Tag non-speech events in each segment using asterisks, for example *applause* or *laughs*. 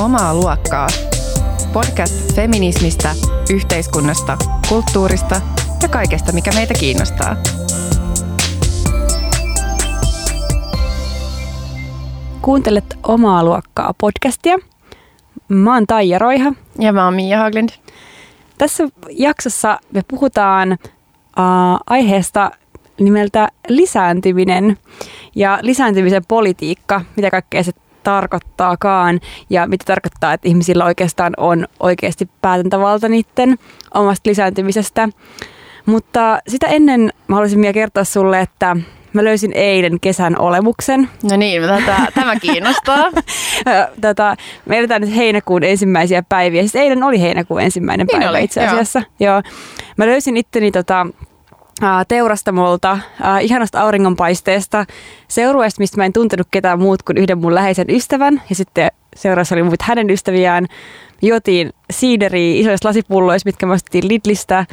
Omaa luokkaa. Podcast feminismistä, yhteiskunnasta, kulttuurista ja kaikesta, mikä meitä kiinnostaa. Kuuntelet Omaa luokkaa podcastia. Mä oon Taija Roiha. Ja mä oon Mia Haglind. Tässä jaksossa me puhutaan uh, aiheesta nimeltä lisääntyminen ja lisääntymisen politiikka, mitä kaikkea se tarkoittaakaan ja mitä tarkoittaa, että ihmisillä oikeastaan on oikeasti päätäntävalta niiden omasta lisääntymisestä. Mutta sitä ennen mä haluaisin vielä kertoa sulle, että Mä löysin eilen kesän olemuksen. No niin, tätä, *laughs* tämä kiinnostaa. tätä, me edetään nyt heinäkuun ensimmäisiä päiviä. Siis eilen oli heinäkuun ensimmäinen niin päivä oli, itse asiassa. Joo. joo. Mä löysin itteni tota, teurastamolta, äh, ihanasta auringonpaisteesta, seurueesta, mistä mä en tuntenut ketään muut kuin yhden mun läheisen ystävän. Ja sitten seurassa oli muut hänen ystäviään. Jotiin siideriä isoissa lasipulloissa, mitkä me ostettiin Lidlistä.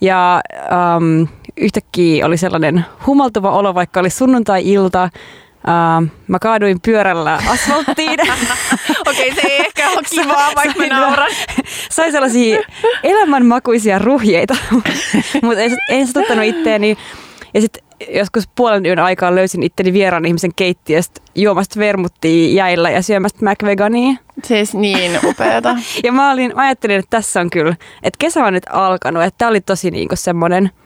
Ja ähm, yhtäkkiä oli sellainen humaltuva olo, vaikka oli sunnuntai-ilta. Uh, mä kaaduin pyörällä asfalttiin. *laughs* Okei, okay, se ei ehkä ole kivaa, vaikka mä nauran. *laughs* Sai sellaisia elämänmakuisia ruhjeita, *laughs* mutta en, en satuttanut itteeni. Ja sitten joskus puolen yön aikaan löysin itteni vieraan ihmisen keittiöstä juomasta vermuttia jäillä ja syömästä McVegania. Siis niin upeata. ja mä, olin, mä ajattelin, että tässä on kyllä, että kesä on nyt alkanut, että tämä oli tosi niinku semmoinen –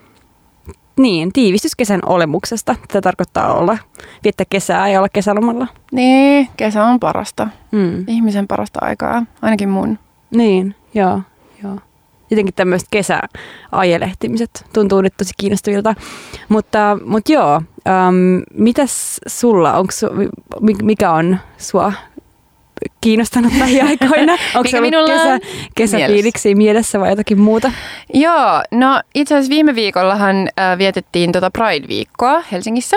niin, tiivistys kesän olemuksesta. Tätä tarkoittaa olla, viettää kesää ja olla kesälomalla. Niin, kesä on parasta. Mm. Ihmisen parasta aikaa, ainakin mun. Niin, joo, joo. Jotenkin tämmöiset kesäajelehtimiset tuntuu nyt tosi kiinnostavilta. Mutta, mutta joo, ähm, mitäs sulla, onks, mikä on sua kiinnostanut *laughs* lähiaikoina? Onko se ollut kesä, kesäfiiliksi mielessä vai jotakin muuta? Joo, no itse asiassa viime viikollahan äh, vietettiin tota Pride-viikkoa Helsingissä.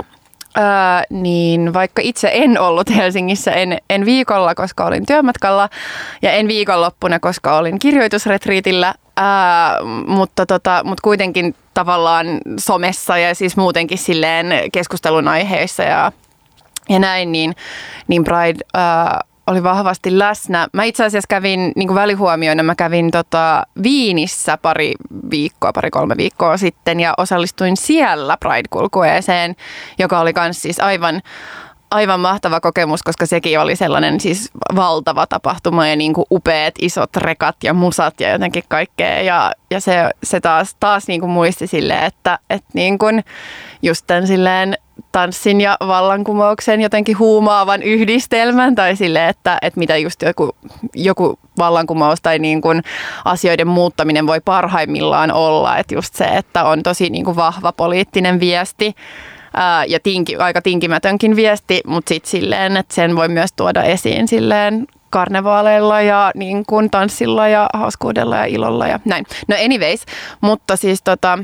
Äh, niin vaikka itse en ollut *laughs* Helsingissä, en, en viikolla, koska olin työmatkalla ja en viikonloppuna, koska olin kirjoitusretriitillä, äh, mutta, tota, mutta kuitenkin tavallaan somessa ja siis muutenkin silleen keskustelun aiheissa ja, ja näin, niin, niin Pride äh, oli vahvasti läsnä. Mä itse asiassa kävin, niin välihuomioina, mä kävin tota Viinissä pari viikkoa, pari-kolme viikkoa sitten ja osallistuin siellä Pride-kulkueeseen, joka oli myös siis aivan, aivan mahtava kokemus, koska sekin oli sellainen siis valtava tapahtuma ja niin kuin upeat isot rekat ja musat ja jotenkin kaikkea. Ja, ja se, se taas, taas niin kuin muisti silleen, että, että niin kuin just tämän silleen tanssin ja vallankumouksen jotenkin huumaavan yhdistelmän tai sille, että, että mitä just joku, joku vallankumous tai niin kuin asioiden muuttaminen voi parhaimmillaan olla. Että just se, että on tosi niin kuin vahva poliittinen viesti ää, ja tinki, aika tinkimätönkin viesti, mutta sitten silleen, että sen voi myös tuoda esiin silleen karnevaaleilla ja niin kuin tanssilla ja hauskuudella ja ilolla ja näin. No anyways, mutta siis tota,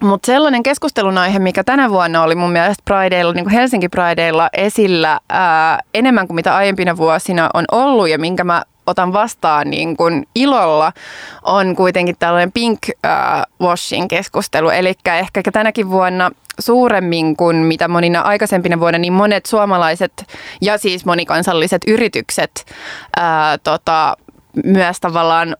mutta sellainen keskustelun aihe, mikä tänä vuonna oli mun mielestä Prideilla, niin kuin Helsinki Prideilla esillä ää, enemmän kuin mitä aiempina vuosina on ollut ja minkä mä otan vastaan niin kuin ilolla, on kuitenkin tällainen pink äh, washing keskustelu. Eli ehkä tänäkin vuonna suuremmin kuin mitä monina aikaisempina vuonna, niin monet suomalaiset ja siis monikansalliset yritykset ää, tota, myös tavallaan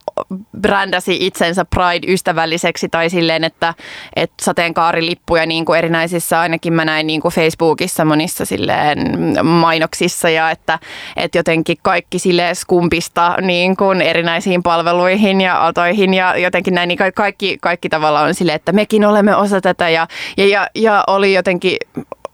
brändäsi itsensä Pride-ystävälliseksi tai silleen, että, että sateenkaarilippuja niin kuin erinäisissä, ainakin mä näin niin kuin Facebookissa monissa silleen mainoksissa ja että, että jotenkin kaikki silleen skumpista niin kuin erinäisiin palveluihin ja autoihin ja jotenkin näin, niin kaikki, kaikki tavallaan on silleen, että mekin olemme osa tätä ja, ja, ja, ja oli jotenkin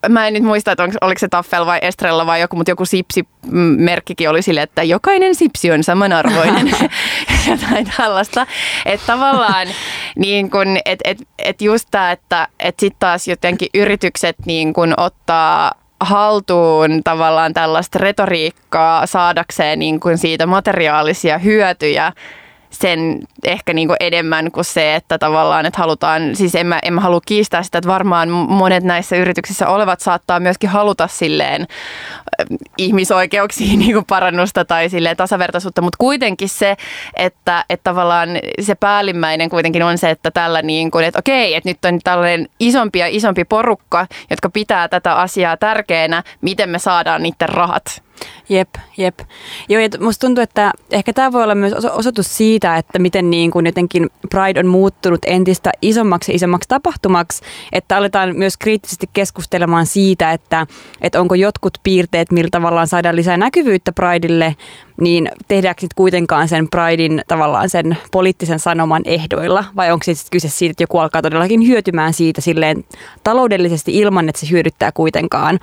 mä en nyt muista, että onko, oliko se Taffel vai Estrella vai joku, mutta joku sipsi-merkkikin oli sille, että jokainen sipsi on samanarvoinen. *laughs* *laughs* Jotain tällaista. Että tavallaan niin kun, et, et, et just tämä, että et sitten taas jotenkin yritykset niin kun ottaa haltuun tavallaan tällaista retoriikkaa saadakseen niin kuin siitä materiaalisia hyötyjä sen ehkä niin kuin enemmän kuin se, että tavallaan, että halutaan, siis en mä, en mä halua kiistää sitä, että varmaan monet näissä yrityksissä olevat saattaa myöskin haluta silleen ihmisoikeuksiin *laughs* niin kuin parannusta tai silleen tasavertaisuutta, mutta kuitenkin se, että, että tavallaan se päällimmäinen kuitenkin on se, että tällä niin kuin, että okei, että nyt on tällainen isompi ja isompi porukka, jotka pitää tätä asiaa tärkeänä, miten me saadaan niiden rahat Jep, jep. Joo, ja musta tuntuu, että ehkä tämä voi olla myös osoitus siitä, että miten niin kuin jotenkin Pride on muuttunut entistä isommaksi isommaksi tapahtumaksi, että aletaan myös kriittisesti keskustelemaan siitä, että, että onko jotkut piirteet, millä tavallaan saadaan lisää näkyvyyttä Prideille, niin tehdäänkö sitten kuitenkaan sen Pridein tavallaan sen poliittisen sanoman ehdoilla, vai onko sitten kyse siitä, että joku alkaa todellakin hyötymään siitä silleen taloudellisesti ilman, että se hyödyttää kuitenkaan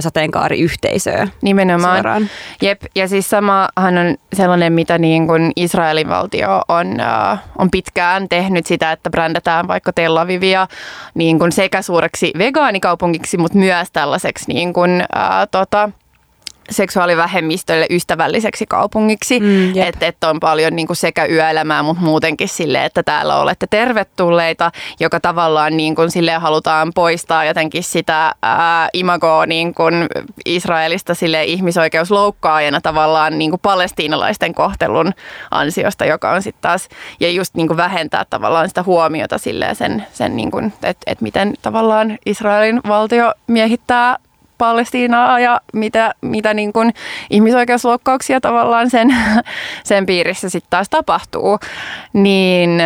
sateenkaariyhteisöä. Nimenomaan. Suoraan. Jep, ja siis samahan on sellainen, mitä niin kuin Israelin valtio on, uh, on pitkään tehnyt sitä, että brändätään vaikka Tel Avivia niin kuin sekä suureksi vegaanikaupunkiksi, mutta myös tällaiseksi niin kuin, uh, tota, seksuaalivähemmistöille ystävälliseksi kaupungiksi. Mm, että et on paljon niin kuin sekä yöelämää, mutta muutenkin sille, että täällä olette tervetulleita, joka tavallaan niin kuin sille halutaan poistaa jotenkin sitä ää, imagoa niin kuin Israelista sille ihmisoikeusloukkaajana tavallaan niin kuin palestiinalaisten kohtelun ansiosta, joka on sitten taas, ja just niin kuin vähentää tavallaan sitä huomiota silleen sen, sen niin kuin, että et miten tavallaan Israelin valtio miehittää Palestiinaa ja mitä, mitä niin kuin ihmisoikeusloukkauksia tavallaan sen, *laughs* sen piirissä sitten taas tapahtuu, niin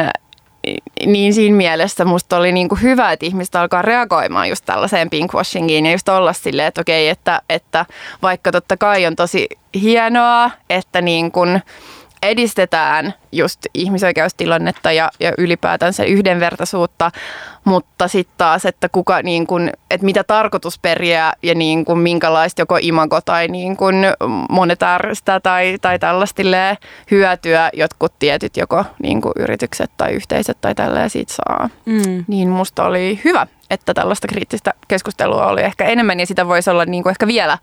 niin siinä mielessä musta oli niin kuin hyvä, että ihmiset alkaa reagoimaan just tällaiseen pinkwashingiin ja just olla silleen, että okei, että, että vaikka totta kai on tosi hienoa, että niin kuin edistetään just ihmisoikeustilannetta ja, ja ylipäätään se yhdenvertaisuutta, mutta sitten taas, että, kuka, niin kun, että mitä tarkoitusperiä ja niin kun, minkälaista joko imago tai niin kun monetaarista tai, tai tällaista hyötyä jotkut tietyt joko niin kun yritykset tai yhteisöt tai tälleen siitä saa. Mm. Niin musta oli hyvä, että tällaista kriittistä keskustelua oli ehkä enemmän ja sitä voisi olla niin kuin ehkä vielä,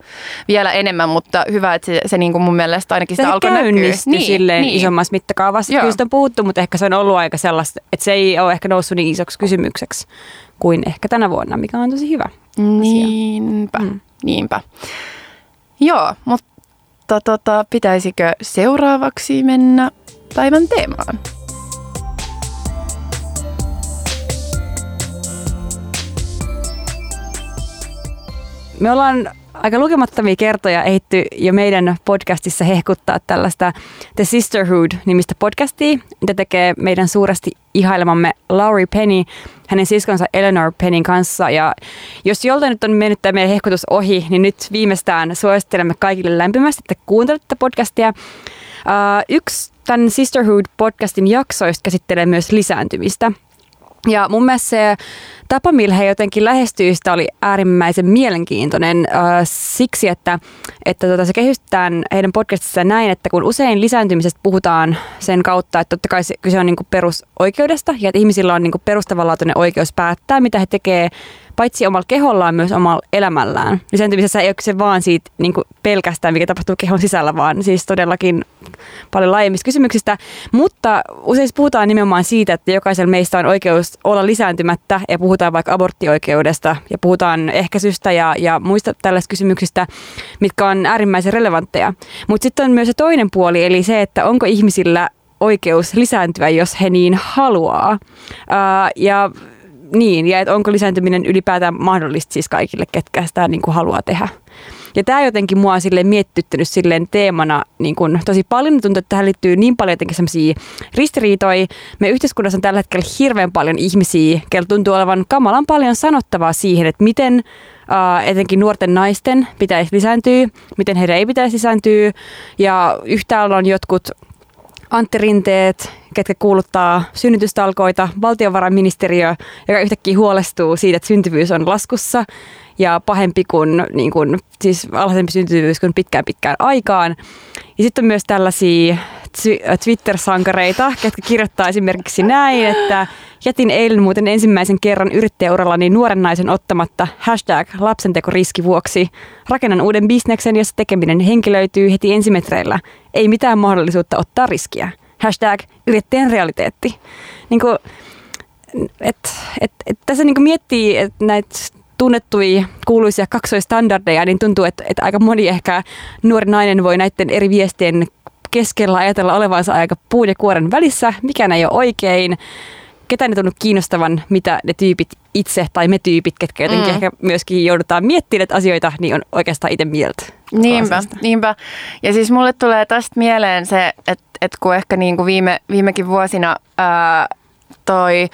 vielä enemmän, mutta hyvä, että se, se niin kuin mun mielestä ainakin sitä se alkoi näkyä. Niin, silleen niin. isommassa mittakaavassa. Joo. Kyllä sitä on puhuttu, mutta ehkä se on ollut aika sellaista, että se ei ole ehkä noussut niin isoksi kysymykseksi kuin ehkä tänä vuonna, mikä on tosi hyvä Niinpä, mm. niinpä. Joo, mutta tota, pitäisikö seuraavaksi mennä päivän teemaan? Me ollaan aika lukemattomia kertoja ehitty jo meidän podcastissa hehkuttaa tällaista The Sisterhood-nimistä podcastia, mitä tekee meidän suuresti ihailemamme Laurie Penny hänen siskonsa Eleanor Pennin kanssa. Ja jos jolta nyt on mennyt tämä meidän hehkutus ohi, niin nyt viimeistään suosittelemme kaikille lämpimästi, että kuuntelette podcastia. Uh, yksi tämän Sisterhood-podcastin jaksoista käsittelee myös lisääntymistä – ja mun mielestä se tapa, millä he jotenkin lähestyy sitä oli äärimmäisen mielenkiintoinen äh, siksi, että, että tota, se kehystetään heidän podcastissa näin, että kun usein lisääntymisestä puhutaan sen kautta, että totta kai se, kyse on niinku perusoikeudesta ja että ihmisillä on niinku perustavanlaatuinen oikeus päättää, mitä he tekee paitsi omalla kehollaan myös omalla elämällään. Lisääntymisessä ei ole se vaan siitä niin kuin pelkästään, mikä tapahtuu kehon sisällä, vaan siis todellakin paljon laajemmista kysymyksistä. Mutta usein puhutaan nimenomaan siitä, että jokaisella meistä on oikeus olla lisääntymättä ja puhutaan vaikka aborttioikeudesta ja puhutaan ehkäisystä ja, ja muista tällaisista kysymyksistä, mitkä on äärimmäisen relevantteja. Mutta sitten on myös se toinen puoli, eli se, että onko ihmisillä oikeus lisääntyä, jos he niin haluaa. Uh, ja niin, ja että onko lisääntyminen ylipäätään mahdollista siis kaikille, ketkä sitä niin kuin haluaa tehdä. Ja tämä jotenkin mua on silleen miettyttänyt silleen teemana niin kuin tosi paljon. Tuntuu, että tähän liittyy niin paljon jotenkin sellaisia ristiriitoja. Me yhteiskunnassa on tällä hetkellä hirveän paljon ihmisiä, kello tuntuu olevan kamalan paljon sanottavaa siihen, että miten uh, etenkin nuorten naisten pitäisi lisääntyä, miten heidän ei pitäisi lisääntyä. Ja yhtäällä on jotkut Antti Rinteet, ketkä kuuluttaa synnytystalkoita, valtiovarainministeriö, joka yhtäkkiä huolestuu siitä, että syntyvyys on laskussa ja pahempi kuin, niin kuin siis alhaisempi syntyvyys kuin pitkään pitkään aikaan. Ja sitten on myös tällaisia Twitter-sankareita, ketkä kirjoittaa esimerkiksi näin, että jätin eilen muuten ensimmäisen kerran yrittäjäurallani nuoren naisen ottamatta hashtag lapsentekoriski vuoksi. Rakennan uuden bisneksen, jossa tekeminen henkilöityy heti ensimetreillä. Ei mitään mahdollisuutta ottaa riskiä. Hashtag yrittäjän realiteetti. Niin kuin, et, et, et tässä niin miettii että näitä tunnettuja kuuluisia kaksoistandardeja, niin tuntuu, että, että aika moni ehkä nuori nainen voi näiden eri viestien keskellä ajatella olevansa aika puun ja kuoren välissä, mikään ei ole oikein. Ketään ei tunnu kiinnostavan, mitä ne tyypit itse tai me tyypit, ketkä jotenkin mm. ehkä myöskin joudutaan miettimään asioita, niin on oikeastaan itse mieltä. Niinpä, niinpä. Ja siis mulle tulee tästä mieleen se, että, että kun ehkä niin kuin viime, viimekin vuosina ää, toi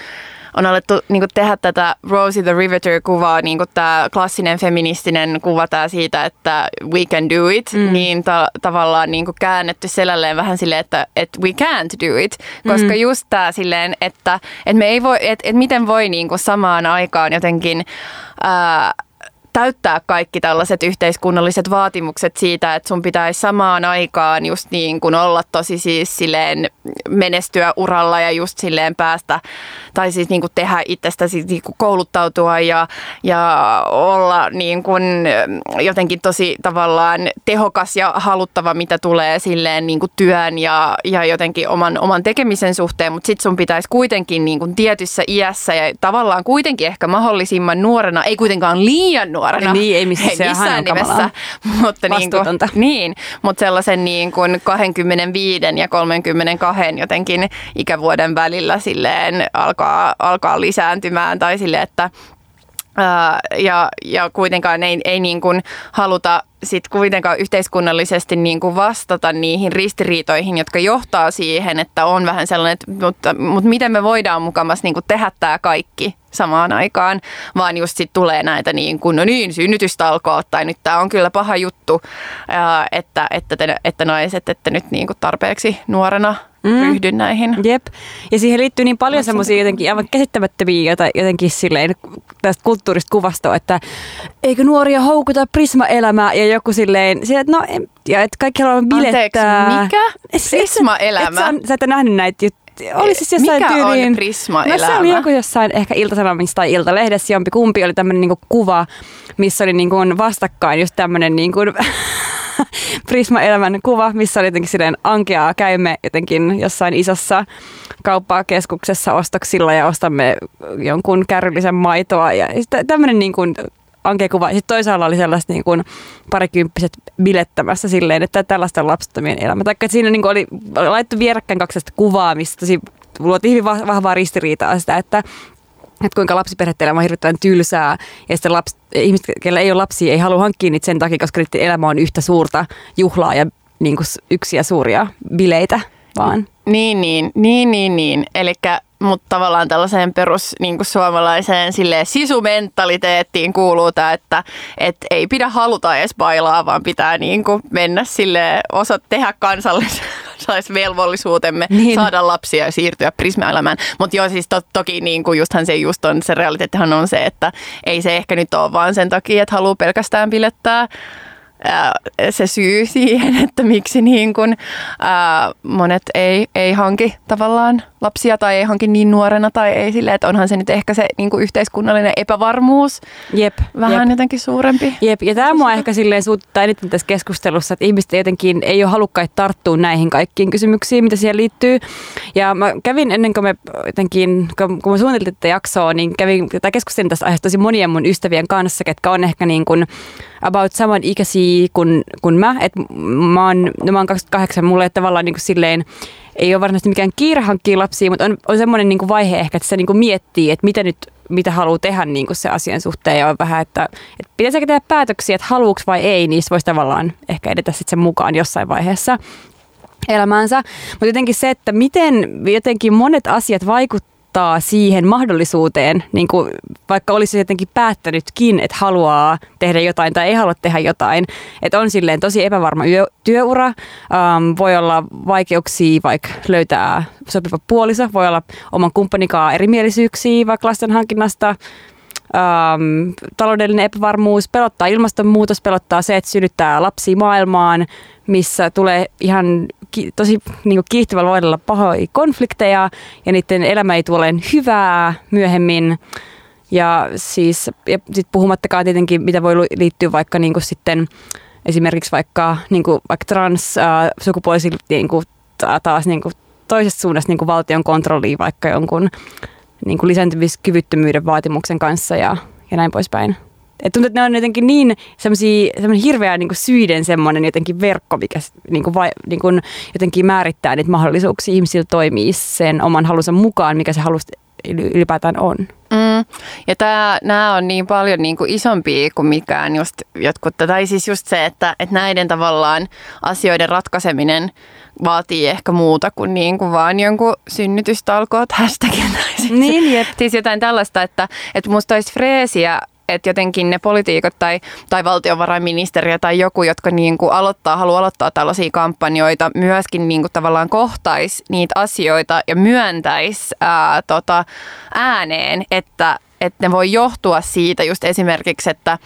on alettu niin kuin tehdä tätä Rosie the Riveter-kuvaa, niin kuin tämä klassinen feministinen kuva tää siitä, että we can do it, mm. niin ta- tavallaan niin kuin käännetty selälleen vähän silleen, että, että we can't do it, koska mm. just tämä silleen, että, että, me ei voi, että, että miten voi niin kuin samaan aikaan jotenkin... Ää, täyttää kaikki tällaiset yhteiskunnalliset vaatimukset siitä, että sun pitäisi samaan aikaan just niin kuin olla tosi siis silleen menestyä uralla ja just silleen päästä tai siis niin kuin tehdä itsestäsi niin kuin kouluttautua ja, ja olla niin kuin jotenkin tosi tavallaan tehokas ja haluttava, mitä tulee silleen niin kuin työn ja, ja jotenkin oman, oman tekemisen suhteen, mutta sitten sun pitäisi kuitenkin niin kuin tietyssä iässä ja tavallaan kuitenkin ehkä mahdollisimman nuorena, ei kuitenkaan liian nuorena, nuorena. Niin, ei missään, ei missään nimessä. Mutta niin, kuin, niin, mutta sellaisen niin kuin 25 ja 32 jotenkin ikävuoden välillä silleen alkaa, alkaa lisääntymään tai sille, että ja, ja kuitenkaan ei, ei niin kuin haluta sit kuitenkaan yhteiskunnallisesti niin kuin vastata niihin ristiriitoihin, jotka johtaa siihen, että on vähän sellainen, että mutta, mutta miten me voidaan mukamas niin kuin tehdä tämä kaikki samaan aikaan, vaan just sitten tulee näitä niin kuin, no niin, synnytystalkoot, tai nyt tämä on kyllä paha juttu, että, että, te, että naiset, että nyt niin kuin tarpeeksi nuorena mm. ryhdy näihin. Jep. Ja siihen liittyy niin paljon semmoisia jotenkin aivan käsittämättömiä jota jotenkin silleen tästä kulttuurista kuvastoa, että eikö nuoria houkuta prisma-elämää ja joku silleen, silleen että no ja että kaikki haluaa bilettää. Anteeksi, mikä? Prisma-elämä? Et, et, sä, sä et nähnyt näitä juttuja oli siis jossain Mikä tyyliin, on prisma-elämä? No se oli joku jossain ehkä Ilta-Sanomissa tai Iltalehdessä jompi kumpi oli tämmöinen niinku kuva, missä oli niinku vastakkain just tämmöinen niinku *laughs* Prisma-elämän kuva, missä oli jotenkin silleen ankeaa. Käymme jotenkin jossain isossa kauppakeskuksessa ostoksilla ja ostamme jonkun kärryllisen maitoa. Ja tämmöinen niin kuin ankea kuva. Sitten toisaalla oli sellaista niin kuin parikymppiset bilettämässä silleen, että tällaista lapsettomien elämä. Tai että siinä niin kuin oli laittu vierekkäin kaksi kuvaa, tosi luotiin hyvin vahvaa ristiriitaa sitä, että että kuinka lapsiperheiden elämä on hirvittävän tylsää ja sitten laps, ihmiset, keillä ei ole lapsia, ei halua hankkia niitä sen takia, koska elämä on yhtä suurta juhlaa ja niin kuin yksiä suuria bileitä vaan. Niin, niin, niin, niin, niin. Eli mutta tavallaan tällaiseen perus niin kuin suomalaiseen sille sisumentaliteettiin kuuluu tämä, että et ei pidä haluta edes bailaa, vaan pitää niin kuin mennä sille osa tehdä kansallis, *laughs* niin. saada lapsia ja siirtyä prismaelämään. Mutta joo, siis to, toki niin kuin justhan se just on, se realiteettihan on se, että ei se ehkä nyt ole vaan sen takia, että haluaa pelkästään pilettää se syy *laughs* siihen, että miksi niin kun, ää, monet ei, ei hanki tavallaan lapsia tai ei hanki niin nuorena tai ei sille, että onhan se nyt ehkä se niin yhteiskunnallinen epävarmuus jep, vähän jep. jotenkin suurempi. Jep, ja tämä mua ehkä silleen suuttaa eniten tässä keskustelussa, että ihmiset jotenkin ei ole halukkaita tarttua näihin kaikkiin kysymyksiin, mitä siihen liittyy. Ja mä kävin ennen kuin me jotenkin, kun mä suunniteltiin tätä jaksoa, niin kävin, tai keskustelin tästä aiheesta tosi monien mun ystävien kanssa, ketkä on ehkä niin kuin about saman ikäisiä kuin, kuin mä. Et mä, oon, no mä oon 28, mulle tavallaan niin kuin silleen, ei ole varsinaisesti mikään kiire hankkia lapsia, mutta on, on semmoinen niin vaihe ehkä, että se niin kuin miettii, että mitä nyt mitä haluaa tehdä niin kuin se asian suhteen ja on vähän, että, että pitäisikö tehdä päätöksiä, että haluuks vai ei, niin voisi tavallaan ehkä edetä sitten sen mukaan jossain vaiheessa elämäänsä. Mutta jotenkin se, että miten jotenkin monet asiat vaikuttavat luottaa siihen mahdollisuuteen, niin kuin vaikka olisi jotenkin päättänytkin, että haluaa tehdä jotain tai ei halua tehdä jotain. Että on silleen tosi epävarma yö, työura, um, voi olla vaikeuksia vaikka löytää sopiva puoliso, voi olla oman kumppanikaan erimielisyyksiä vaikka lasten hankinnasta, um, taloudellinen epävarmuus, pelottaa ilmastonmuutos, pelottaa se, että synnyttää lapsia maailmaan, missä tulee ihan ki- tosi niin kiihtyvällä voidella pahoja konflikteja ja niiden elämä ei tule hyvää myöhemmin. Ja siis ja sit puhumattakaan tietenkin, mitä voi liittyä vaikka niin sitten esimerkiksi vaikka, niin kuin, vaikka trans-sukupuolisille niin kuin, taas niin kuin, toisesta suunnasta niin kuin valtion kontrolliin vaikka jonkun niin kuin lisääntymiskyvyttömyyden vaatimuksen kanssa ja, ja näin poispäin. Et tuntuu, että ne on jotenkin niin semmoinen hirveä niin kuin syiden semmoinen jotenkin verkko, mikä niin kuin vai, niin kuin jotenkin määrittää niitä mahdollisuuksia ihmisillä toimii sen oman halunsa mukaan, mikä se halusi ylipäätään on. Mm. Ja tää, nämä on niin paljon niin kuin isompia kuin mikään just jotkut, tai siis just se, että, että näiden tavallaan asioiden ratkaiseminen vaatii ehkä muuta kuin, niin kuin vaan jonkun synnytystalkoot *laughs* hashtagin. Siis, niin, jep. siis jotain tällaista, että, että musta olisi freesiä että jotenkin ne poliitikot tai, tai valtiovarainministeriö tai joku, jotka niin kuin aloittaa, haluaa aloittaa tällaisia kampanjoita, myöskin niin kuin tavallaan kohtaisi niitä asioita ja myöntäisi ää, tota, ääneen, että, että ne voi johtua siitä just esimerkiksi, että,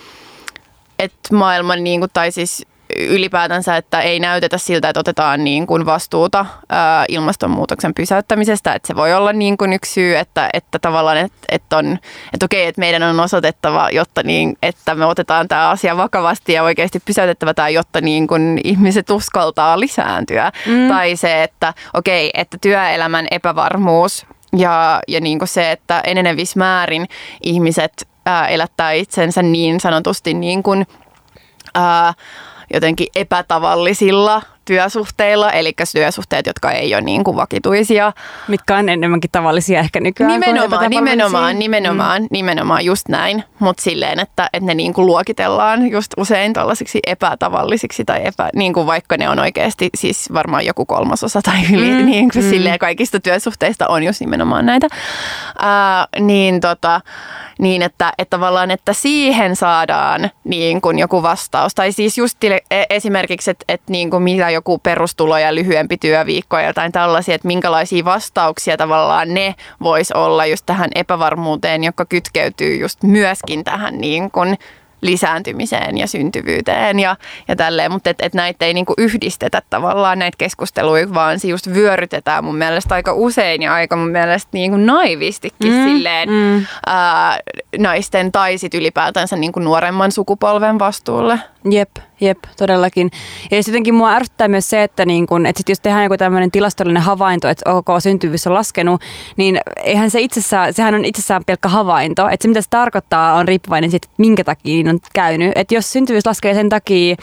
että maailman, niin kuin, tai siis ylipäätänsä, että ei näytetä siltä, että otetaan niin kuin vastuuta ää, ilmastonmuutoksen pysäyttämisestä. Että se voi olla niin kuin yksi syy, että, että tavallaan, että, että, on, että okei, että meidän on osoitettava, jotta niin, että me otetaan tämä asia vakavasti ja oikeasti pysäytettävä tämä, jotta niin kuin ihmiset uskaltaa lisääntyä. Mm. Tai se, että okei, että työelämän epävarmuus ja, ja niin kuin se, että enenevissä määrin ihmiset ää, elättää itsensä niin sanotusti niin kuin, ää, jotenkin epätavallisilla työsuhteilla, eli työsuhteet, jotka ei ole niin kuin vakituisia. Mitkä on enemmänkin tavallisia ehkä nykyään Nimenomaan, nimenomaan, nimenomaan, mm. nimenomaan just näin, mutta silleen, että, että ne niin kuin luokitellaan just usein tällaisiksi epätavallisiksi tai epä, niin kuin vaikka ne on oikeasti siis varmaan joku kolmasosa tai yli, mm. *laughs* niin kuin mm. silleen kaikista työsuhteista on just nimenomaan näitä. Uh, niin tota, niin, että, että tavallaan, että siihen saadaan niin kuin joku vastaus. Tai siis just e, esimerkiksi, että, että niin kuin mitä joku perustulo ja lyhyempi työviikko ja jotain tällaisia, että minkälaisia vastauksia tavallaan ne vois olla just tähän epävarmuuteen, joka kytkeytyy just myöskin tähän niin kuin lisääntymiseen ja syntyvyyteen ja, ja tälleen, mutta että et näitä ei niinku yhdistetä tavallaan näitä keskusteluja, vaan se just vyörytetään mun mielestä aika usein ja aika mun mielestä niinku naivistikin mm, silleen mm. Ää, naisten tai sit ylipäätänsä niinku nuoremman sukupolven vastuulle. Jep, jep, todellakin. Ja sitten mua ärsyttää myös se, että, niin kun, että sit jos tehdään joku tämmöinen tilastollinen havainto, että OK, syntyvyys on laskenut, niin eihän se itsessään, sehän on itsessään pelkkä havainto. Että se mitä se tarkoittaa on riippuvainen siitä, että minkä takia niin on käynyt. Että jos syntyvyys laskee sen takia,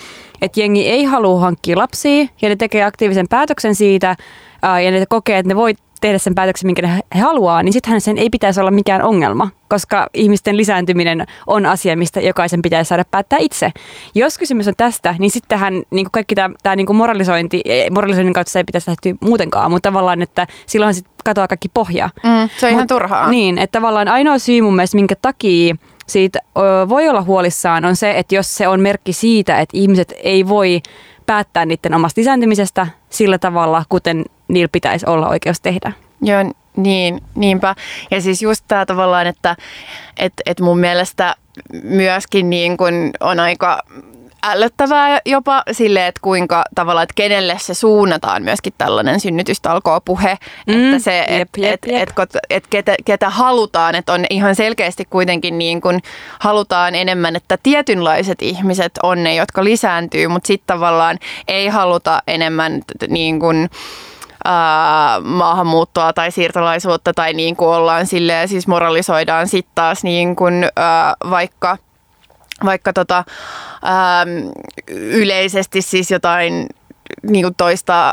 että jengi ei halua hankkia lapsia ja ne tekee aktiivisen päätöksen siitä, ja ne kokee, että ne voi tehdä sen päätöksen, minkä he, haluaa, niin sittenhän sen ei pitäisi olla mikään ongelma, koska ihmisten lisääntyminen on asia, mistä jokaisen pitäisi saada päättää itse. Jos kysymys on tästä, niin sittenhän niin kuin kaikki tämä niin kuin moralisointi, moralisoinnin kautta se ei pitäisi lähteä muutenkaan, mutta tavallaan, että silloin sitten katoaa kaikki pohja. Mm, se on Mut, ihan turhaa. Niin, että tavallaan ainoa syy mun mielestä, minkä takia siitä voi olla huolissaan, on se, että jos se on merkki siitä, että ihmiset ei voi päättää niiden omasta lisääntymisestä sillä tavalla, kuten niillä pitäisi olla oikeus tehdä. Joo, niin, niinpä. Ja siis just tämä tavallaan, että et, et mun mielestä myöskin niin kun on aika ällöttävää jopa sille, että kuinka tavallaan, että kenelle se suunnataan myöskin tällainen synnytystalkoo-puhe, mm, että se, jep, jep, et, jep. Et, et, et ketä, ketä halutaan, että on ihan selkeästi kuitenkin niin kuin halutaan enemmän, että tietynlaiset ihmiset on ne, jotka lisääntyy, mutta sitten tavallaan ei haluta enemmän niin kuin, ää, maahanmuuttoa tai siirtolaisuutta tai niin kuin ollaan silleen, siis moralisoidaan sitten taas niin kuin, ää, vaikka, vaikka tota, ää, yleisesti siis jotain niin kuin toista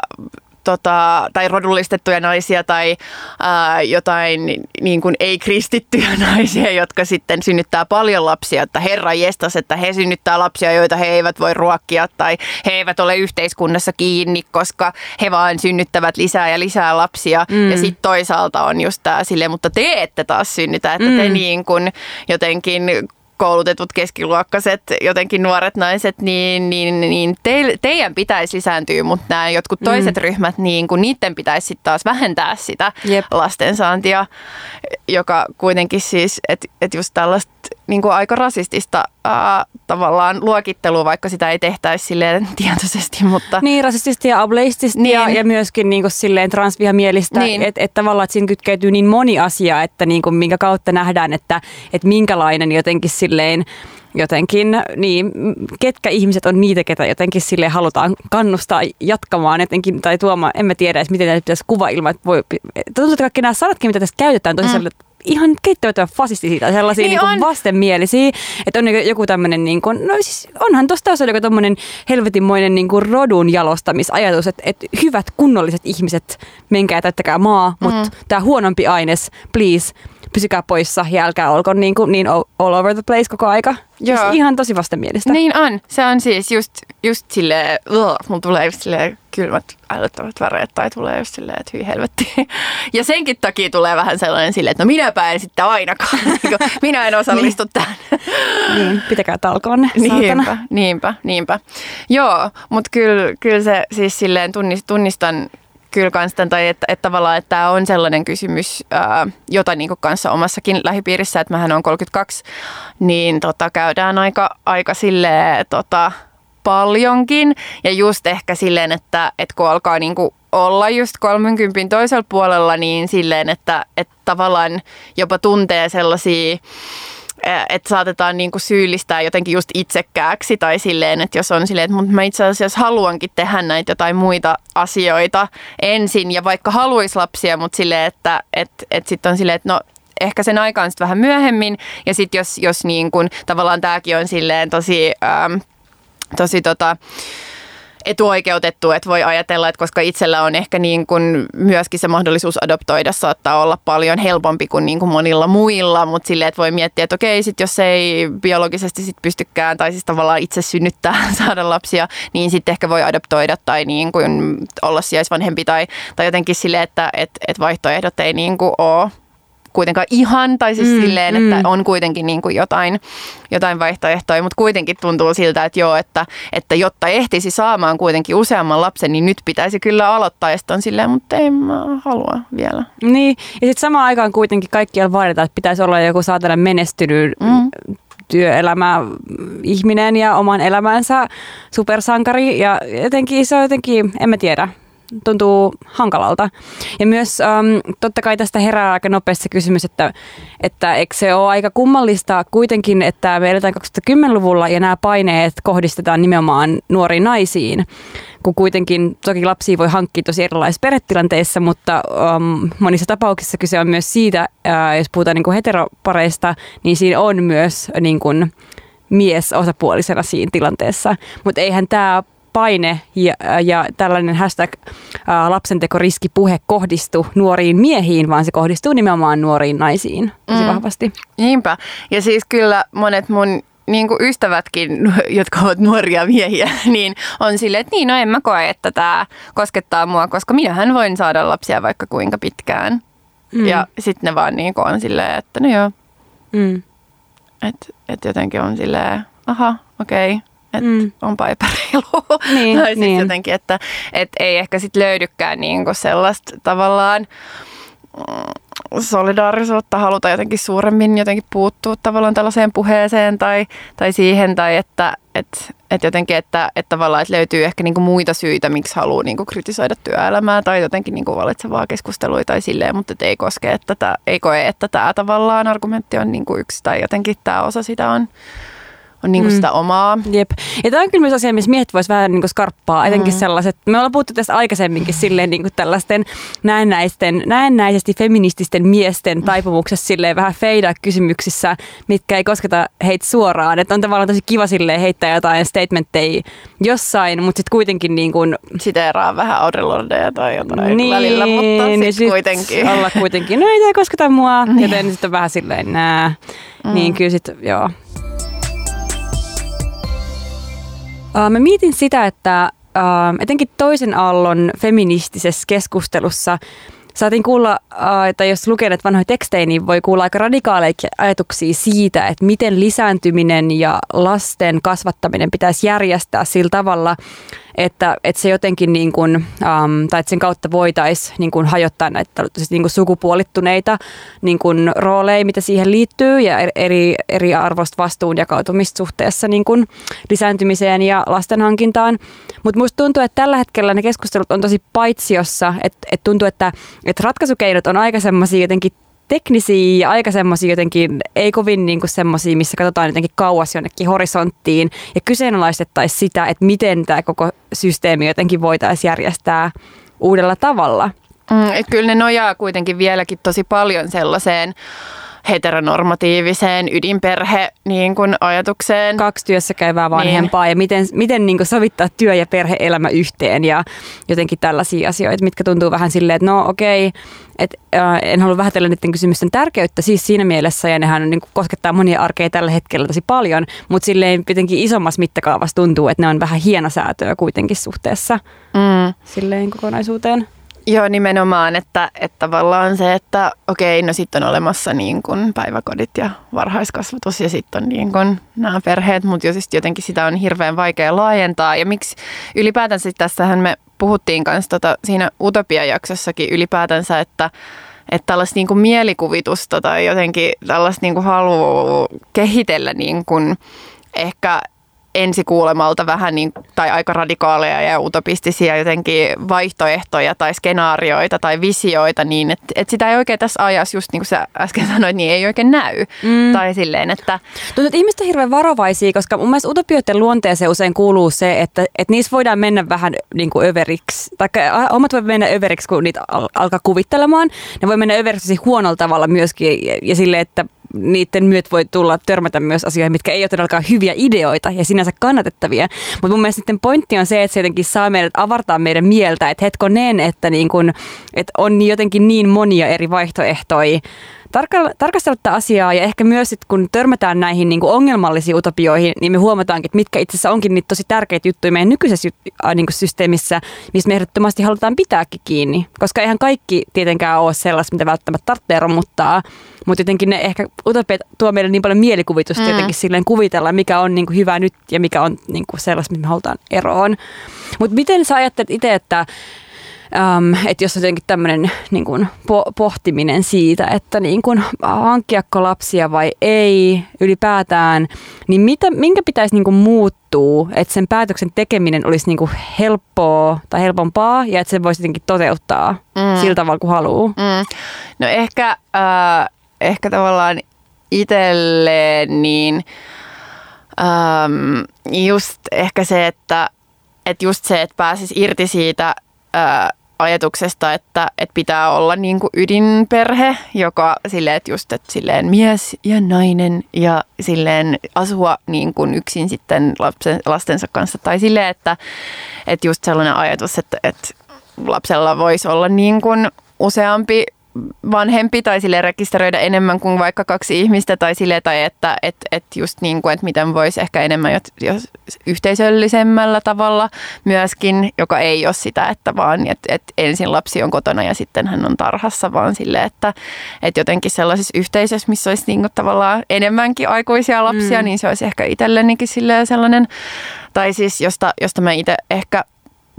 tota, tai rodullistettuja naisia tai ää, jotain niin kuin ei-kristittyjä *laughs* naisia, jotka sitten synnyttää paljon lapsia, että herra jestas, että he synnyttää lapsia, joita he eivät voi ruokkia tai he eivät ole yhteiskunnassa kiinni, koska he vaan synnyttävät lisää ja lisää lapsia. Mm. Ja sitten toisaalta on just tämä sille, mutta te ette taas synnytä, että mm. te niin kuin jotenkin koulutetut keskiluokkaiset, jotenkin nuoret naiset, niin, niin, niin te, teidän pitäisi lisääntyä, mutta nämä jotkut mm. toiset mm. ryhmät, niin kun niiden pitäisi sitten taas vähentää sitä Jep. lastensaantia, joka kuitenkin siis, että et just tällaista niin kuin aika rasistista ää, tavallaan luokittelua, vaikka sitä ei tehtäisi silleen *laughs* tietoisesti. Mutta... Niin, rasistista ja ableistista niin. ja, ja myöskin niin kuin silleen transvihamielistä, niin. että et tavallaan että siinä kytkeytyy niin moni asia, että niin kuin minkä kautta nähdään, että, että minkälainen jotenkin silleen jotenkin, niin ketkä ihmiset on niitä, ketä jotenkin sille halutaan kannustaa jatkamaan jotenkin, tai tuomaan, en mä tiedä edes miten näitä pitäisi kuva ilman, että voi, tuntuu, että kaikki nämä sanatkin, mitä tässä käytetään, tosi mm ihan keittämätön fasisti siitä, sellaisia niin niin vastenmielisiä, että on niinku joku tämmöinen, niin kuin, no siis onhan tuossa taas joku tämmöinen helvetinmoinen niin kuin rodun jalostamisajatus, että, että hyvät kunnolliset ihmiset, menkää täyttäkää maa, mutta mm. tämä huonompi aines, please, pysykää poissa ja älkää olko niin, kuin, niin all over the place koko aika. Joo. Siis ihan tosi vastenmielistä. Niin on. Se on siis just, just silleen, mulla tulee just silleen kylmät älyttävät väreet tai tulee just silleen, että hyi helvetti. *laughs* Ja senkin takia tulee vähän sellainen silleen, että no minäpä en sitten ainakaan. *laughs* Niinku, minä en osallistu niin. tähän. *laughs* Niin, pitäkää talkoonne, Niinpä, niinpä, niinpä. Joo, mutta kyllä, kyllä se siis silleen tunnistan kyllä kans tämän, tai että, että tavallaan että tämä on sellainen kysymys, ää, jota niin kanssa omassakin lähipiirissä, että mähän on 32, niin tota, käydään aika, aika silleen, tota, paljonkin. Ja just ehkä silleen, että, että kun alkaa niin kuin olla just 30 toisella puolella, niin silleen, että, että tavallaan jopa tuntee sellaisia että saatetaan niinku syyllistää jotenkin just itsekkääksi tai silleen, että jos on silleen, että mä itse asiassa haluankin tehdä näitä jotain muita asioita ensin ja vaikka haluaisi lapsia, mutta silleen, että et, et sitten on silleen, että no ehkä sen aikaan sitten vähän myöhemmin ja sitten jos, jos niin kun, tavallaan tämäkin on silleen tosi, ähm, tosi tota, etuoikeutettu, että voi ajatella, että koska itsellä on ehkä niin kuin myöskin se mahdollisuus adoptoida saattaa olla paljon helpompi kuin, niin kuin monilla muilla, mutta silleen, että voi miettiä, että okei, sit jos ei biologisesti sit pystykään tai siis tavallaan itse synnyttää, *laughs* saada lapsia, niin sitten ehkä voi adoptoida tai niin kuin olla sijaisvanhempi tai, tai jotenkin silleen, että et, et vaihtoehdot ei niin kuin ole kuitenkaan ihan, tai siis mm, silleen, mm. että on kuitenkin niin kuin jotain, jotain vaihtoehtoja, mutta kuitenkin tuntuu siltä, että joo, että, että jotta ehtisi saamaan kuitenkin useamman lapsen, niin nyt pitäisi kyllä aloittaa, ja on silleen, mutta ei mä halua vielä. Niin, ja sitten samaan aikaan kuitenkin kaikkialla vaaditaan, että pitäisi olla joku saatana menestynyt mm. työelämä ihminen ja oman elämänsä supersankari. Ja jotenkin se on jotenkin, en mä tiedä, tuntuu hankalalta. Ja myös ähm, totta kai tästä herää aika nopeasti kysymys, että, että eikö se ole aika kummallista kuitenkin, että me eletään 2010-luvulla ja nämä paineet kohdistetaan nimenomaan nuoriin naisiin, kun kuitenkin toki lapsia voi hankkia tosi erilaisissa perhetilanteissa, mutta um, monissa tapauksissa kyse on myös siitä, äh, jos puhutaan niin kuin heteropareista, niin siinä on myös niin kuin, mies osapuolisena siinä tilanteessa. Mutta eihän tämä paine ja, ja tällainen hashtag ää, lapsentekoriskipuhe kohdistu nuoriin miehiin, vaan se kohdistuu nimenomaan nuoriin naisiin tosi mm. vahvasti. Niinpä. Ja siis kyllä monet mun niin kuin ystävätkin, *laughs* jotka ovat nuoria miehiä, *laughs* niin on silleen, että niin, no en mä koe, että tämä koskettaa mua, koska minähän voin saada lapsia vaikka kuinka pitkään. Mm. Ja sitten ne vaan niin kuin on silleen, että no joo. Mm. Että et jotenkin on silleen, aha, okei. Okay että mm. onpa epäreilu. Niin, *laughs* tai niin. jotenkin, että et ei ehkä sit löydykään niinku sellaista tavallaan mm, solidaarisuutta haluta jotenkin suuremmin jotenkin puuttua tavallaan tällaiseen puheeseen tai, tai siihen, tai että et, et jotenkin, että, että tavallaan että löytyy ehkä niinku muita syitä, miksi haluaa niinku kritisoida työelämää tai jotenkin niinku valitsevaa keskustelua tai silleen, mutta ei koske, että tää, ei koe, että tämä tavallaan argumentti on niinku yksi tai jotenkin tämä osa sitä on on niinku mm. sitä omaa. Jep. Ja tämä on kyllä myös asia, missä miehet voisi vähän niinku skarppaa, etenkin mm. sellaiset, me ollaan puhuttu tästä aikaisemminkin silleen niinku tällaisten näennäisten, näennäisesti feminististen miesten taipumuksessa silleen vähän feida kysymyksissä, mitkä ei kosketa heitä suoraan. Että on tavallaan tosi kiva silleen heittää jotain statementteja jossain, mutta sitten kuitenkin niin kuin... Siteeraa vähän Audrelordeja tai jotain niin, välillä, mutta sitten sit kuitenkin. Olla kuitenkin, no ei tämä kosketa mua, *laughs* niin. joten sitten vähän silleen nää. Mm. Niin kyllä sitten, joo. Mä mietin sitä, että etenkin toisen aallon feministisessä keskustelussa saatiin kuulla, että jos lukenet vanhoja tekstejä, niin voi kuulla aika radikaaleja ajatuksia siitä, että miten lisääntyminen ja lasten kasvattaminen pitäisi järjestää sillä tavalla, että, että se jotenkin niin kuin, um, tai että sen kautta voitaisiin niin kuin hajottaa näitä niin kuin sukupuolittuneita niin kuin rooleja, mitä siihen liittyy ja eri, eri arvosta vastuun jakautumista suhteessa niin kuin lisääntymiseen ja lasten hankintaan. Mutta musta tuntuu, että tällä hetkellä ne keskustelut on tosi paitsiossa, että, että tuntuu, että, että ratkaisukeinot on aika semmoisia jotenkin teknisiä ja aika semmoisia jotenkin, ei kovin niin semmoisia, missä katsotaan jotenkin kauas jonnekin horisonttiin ja kyseenalaistettaisiin sitä, että miten tämä koko systeemi jotenkin voitaisiin järjestää uudella tavalla. Mm, kyllä ne nojaa kuitenkin vieläkin tosi paljon sellaiseen heteronormatiiviseen ydinperhe niin kuin ajatukseen. Kaksi työssä käyvää vanhempaa niin. ja miten, miten niin kuin sovittaa työ- ja perhe-elämä yhteen ja jotenkin tällaisia asioita, mitkä tuntuu vähän silleen, että no okei, okay, et, äh, en halua vähätellä niiden kysymysten tärkeyttä siis siinä mielessä, ja nehän niin kuin, koskettaa monia arkeja tällä hetkellä tosi paljon, mutta silleen jotenkin isommassa mittakaavassa tuntuu, että ne on vähän hienosäätöä kuitenkin suhteessa mm. silleen kokonaisuuteen. Joo, nimenomaan, että, että tavallaan se, että okei, no sitten on olemassa niin kuin päiväkodit ja varhaiskasvatus ja sitten on niin kuin nämä perheet, mutta jotenkin sitä on hirveän vaikea laajentaa. Ja miksi ylipäätänsä tässähän me puhuttiin kanssa tota, siinä Utopia-jaksossakin ylipäätänsä, että että tällaista niin mielikuvitusta tai jotenkin tällaista niin kuin halua kehitellä niin kuin ehkä ensikuulemalta vähän niin, tai aika radikaaleja ja utopistisia jotenkin vaihtoehtoja tai skenaarioita tai visioita niin, että, että sitä ei oikein tässä ajassa, just niin kuin sä äsken sanoit, niin ei oikein näy. Mm. Tai silleen, että... Tuntuu, että ihmiset on hirveän varovaisia, koska mun mielestä utopioiden luonteeseen usein kuuluu se, että, että niissä voidaan mennä vähän niin kuin överiksi. Tai omat voi mennä överiksi, kun niitä alkaa kuvittelemaan. Ne voi mennä överiksi huonolla tavalla myöskin ja, ja silleen, että niiden myöt voi tulla törmätä myös asioihin, mitkä ei ole todellakaan hyviä ideoita ja sinänsä kannatettavia. Mutta mun mielestä sitten pointti on se, että se jotenkin saa meidät avartaa meidän mieltä, että hetkonen, että, niin kun, että on jotenkin niin monia eri vaihtoehtoja tarkastella tätä asiaa ja ehkä myös sit, kun törmätään näihin niin kuin ongelmallisiin utopioihin, niin me huomataankin, että mitkä itse asiassa onkin niitä tosi tärkeitä juttuja meidän nykyisessä niin kuin systeemissä, missä me ehdottomasti halutaan pitääkin kiinni. Koska eihän kaikki tietenkään ole sellaista, mitä välttämättä tarvitsee romuttaa, mutta jotenkin ne ehkä utopiat tuo meille niin paljon mielikuvitusta mm. jotenkin silleen kuvitella, mikä on niin kuin hyvä nyt ja mikä on niin kuin sellaista, mitä me halutaan eroon. Mutta miten sä ajattelet itse, että Um, että jos on jotenkin tämmöinen niin kuin, po- pohtiminen siitä, että niin kuin, hankkiako lapsia vai ei ylipäätään, niin mitä, minkä pitäisi niin kuin, muuttua, että sen päätöksen tekeminen olisi niin kuin, helppoa tai helpompaa ja että se voisi jotenkin toteuttaa mm. sillä tavalla kuin haluaa? Mm. No ehkä, äh, ehkä tavallaan itselleen niin ähm, just ehkä se, että että just se, että pääsisi irti siitä ää, ajatuksesta, että, että pitää olla niin kuin ydinperhe, joka silleen, että just että silleen mies ja nainen ja silleen asua niin kuin yksin sitten lapsen, lastensa kanssa. Tai silleen, että, että just sellainen ajatus, että, että lapsella voisi olla niin kuin useampi vanhempi tai sille rekisteröidä enemmän kuin vaikka kaksi ihmistä tai sille tai että et, et just niin kuin, että miten voisi ehkä enemmän jos, jos yhteisöllisemmällä tavalla myöskin, joka ei ole sitä, että vaan että et ensin lapsi on kotona ja sitten hän on tarhassa, vaan sille, että et jotenkin sellaisessa yhteisössä, missä olisi niin kuin tavallaan enemmänkin aikuisia lapsia, mm. niin se olisi ehkä itsellenikin sellainen, tai siis josta, josta mä itse ehkä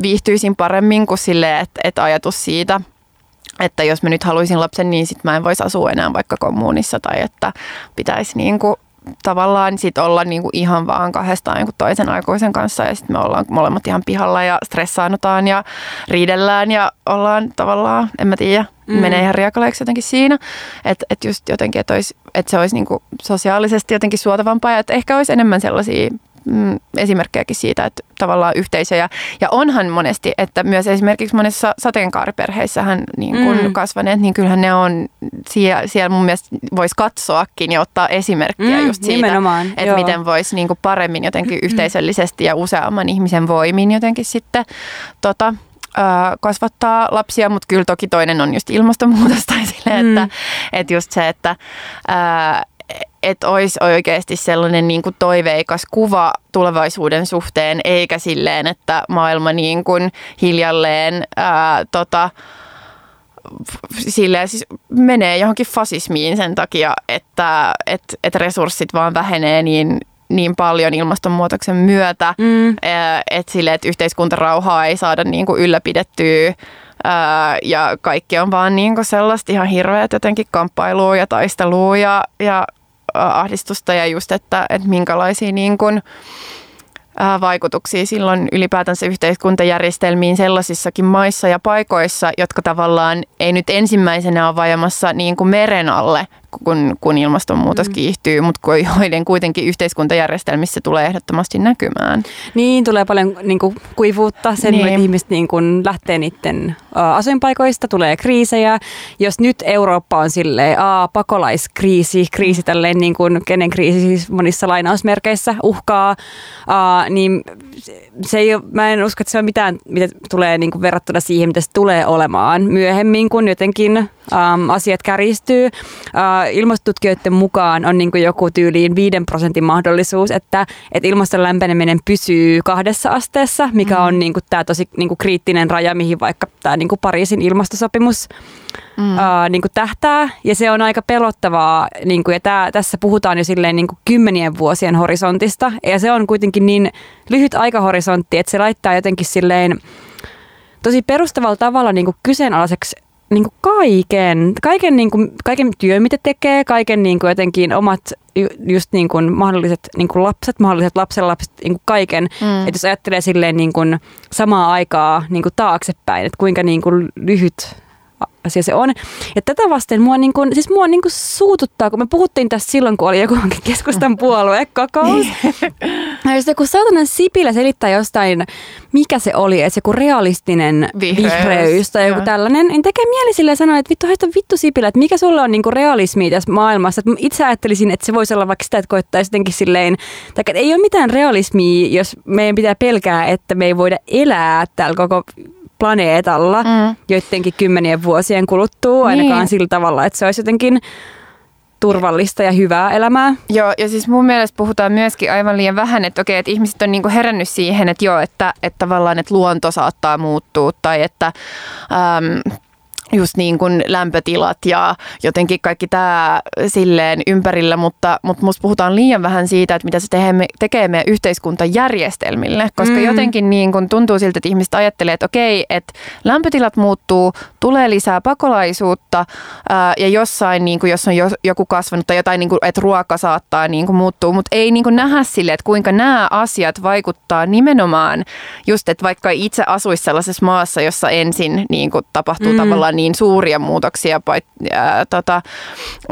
viihtyisin paremmin kuin sille, että, että ajatus siitä – että jos mä nyt haluaisin lapsen, niin sit mä en voisi asua enää vaikka kommunissa tai että pitäisi niin kuin tavallaan sit olla niin kuin ihan vaan kahdestaan kuin toisen aikuisen kanssa ja sitten me ollaan molemmat ihan pihalla ja stressaannutaan ja riidellään ja ollaan tavallaan, en mä tiedä, mm. menee ihan riakaleeksi jotenkin siinä, että et just jotenkin, että et se olisi niin kuin sosiaalisesti jotenkin suotavampaa ja että ehkä olisi enemmän sellaisia mm, esimerkkejäkin siitä, että tavallaan yhteisöjä. Ja onhan monesti, että myös esimerkiksi monessa sateenkaariperheissähän niin kun mm. kasvaneet, niin kyllähän ne on, siellä, siellä mun mielestä voisi katsoakin ja ottaa esimerkkiä mm, just siitä, että joo. miten voisi niin paremmin jotenkin *clears throat* yhteisöllisesti ja useamman ihmisen voimin jotenkin sitten tota, kasvattaa lapsia, mutta kyllä toki toinen on just ilmastonmuutos tai sille, mm. että, että just se, että ää, että olisi oikeasti sellainen niin kuin toiveikas kuva tulevaisuuden suhteen, eikä silleen, että maailma niin kuin hiljalleen ää, tota, silleen siis menee johonkin fasismiin sen takia, että et, et resurssit vaan vähenee niin, niin paljon ilmastonmuutoksen myötä, mm. että sille, että yhteiskuntarauhaa ei saada niin kuin ylläpidettyä ja kaikki on vaan niin kuin sellaista ihan hirveät jotenkin kamppailua ja taistelua ja, ja ahdistusta ja just, että, että minkälaisia niin kuin, vaikutuksia silloin ylipäätänsä yhteiskuntajärjestelmiin sellaisissakin maissa ja paikoissa, jotka tavallaan ei nyt ensimmäisenä ole vajamassa niin kuin meren alle, kun, kun ilmastonmuutos mm. kiihtyy, mutta *laughs* joiden kuitenkin yhteiskuntajärjestelmissä tulee ehdottomasti näkymään. Niin, tulee paljon niin kuin, kuivuutta, sen niin. että ihmiset niin kuin, lähtee niiden asuinpaikoista, tulee kriisejä. Jos nyt Eurooppa on silleen, aa, pakolaiskriisi, kriisi tälleen niin kuin, kenen kriisi siis monissa lainausmerkeissä uhkaa, aa, niin se ei ole, mä en usko, että se on mitään, mitä tulee niin kuin verrattuna siihen, mitä se tulee olemaan myöhemmin, kun jotenkin äm, asiat kärjistyy. Äh, ilmastotutkijoiden mukaan on niin joku tyyliin 5 prosentin mahdollisuus, että, että ilmaston lämpeneminen pysyy kahdessa asteessa, mikä on niin kuin tämä tosi niin kriittinen raja, mihin vaikka tämä niin Pariisin ilmastosopimus mm. ää, niin tähtää. Ja se on aika pelottavaa. Niin kuin, ja tää, tässä puhutaan jo silleen niin kymmenien vuosien horisontista. Ja se on kuitenkin niin lyhyt aikahorisontti, että se laittaa jotenkin silleen tosi perustavalla tavalla niin kuin kyseenalaiseksi niin kuin kaiken, kaiken, niin kuin, kaiken työ, mitä tekee, kaiken niin kuin jotenkin omat just niin kuin mahdolliset niin kuin lapset, mahdolliset lapsenlapset, niin kuin kaiken. Mm. Että jos ajattelee silleen niin kuin samaa aikaa niin kuin taaksepäin, että kuinka niin kuin lyhyt asia se on. Ja tätä vasten mua, niin kuin, siis mua niin kuin suututtaa, kun me puhuttiin tästä silloin, kun oli joku *laughs* keskustan kokous. *laughs* ja jos joku saatanan Sipilä selittää jostain, mikä se oli, että se joku realistinen vihreys, vihreys tai joku ja. tällainen, niin tekee mieli silleen sanoa, että vittu, haista vittu Sipilä, että mikä sulla on niin kuin realismi tässä maailmassa. Että itse ajattelisin, että se voisi olla vaikka sitä, että koettaisi jotenkin silleen, tai että ei ole mitään realismia, jos meidän pitää pelkää, että me ei voida elää täällä koko planeetalla mm. joidenkin kymmenien vuosien kuluttua, ainakaan niin. sillä tavalla, että se olisi jotenkin turvallista ja hyvää elämää. Joo, ja siis mun mielestä puhutaan myöskin aivan liian vähän, että okei, että ihmiset on niinku herännyt siihen, että joo, että, että tavallaan että luonto saattaa muuttua tai että äm, just niin kuin lämpötilat ja jotenkin kaikki tämä silleen ympärillä, mutta, mutta musta puhutaan liian vähän siitä, että mitä se tekee, tekee meidän yhteiskuntajärjestelmille, koska mm. jotenkin niin kuin tuntuu siltä, että ihmiset ajattelee, että okei, että lämpötilat muuttuu, tulee lisää pakolaisuutta ää, ja jossain, niin kuin, jos on joku kasvanut tai jotain, niin kuin, että ruoka saattaa niin kuin muuttua, mutta ei niin kuin nähdä sille, että kuinka nämä asiat vaikuttaa nimenomaan just, että vaikka itse asuisi sellaisessa maassa, jossa ensin niin kuin tapahtuu mm. tavallaan niin suuria muutoksia ää, tota,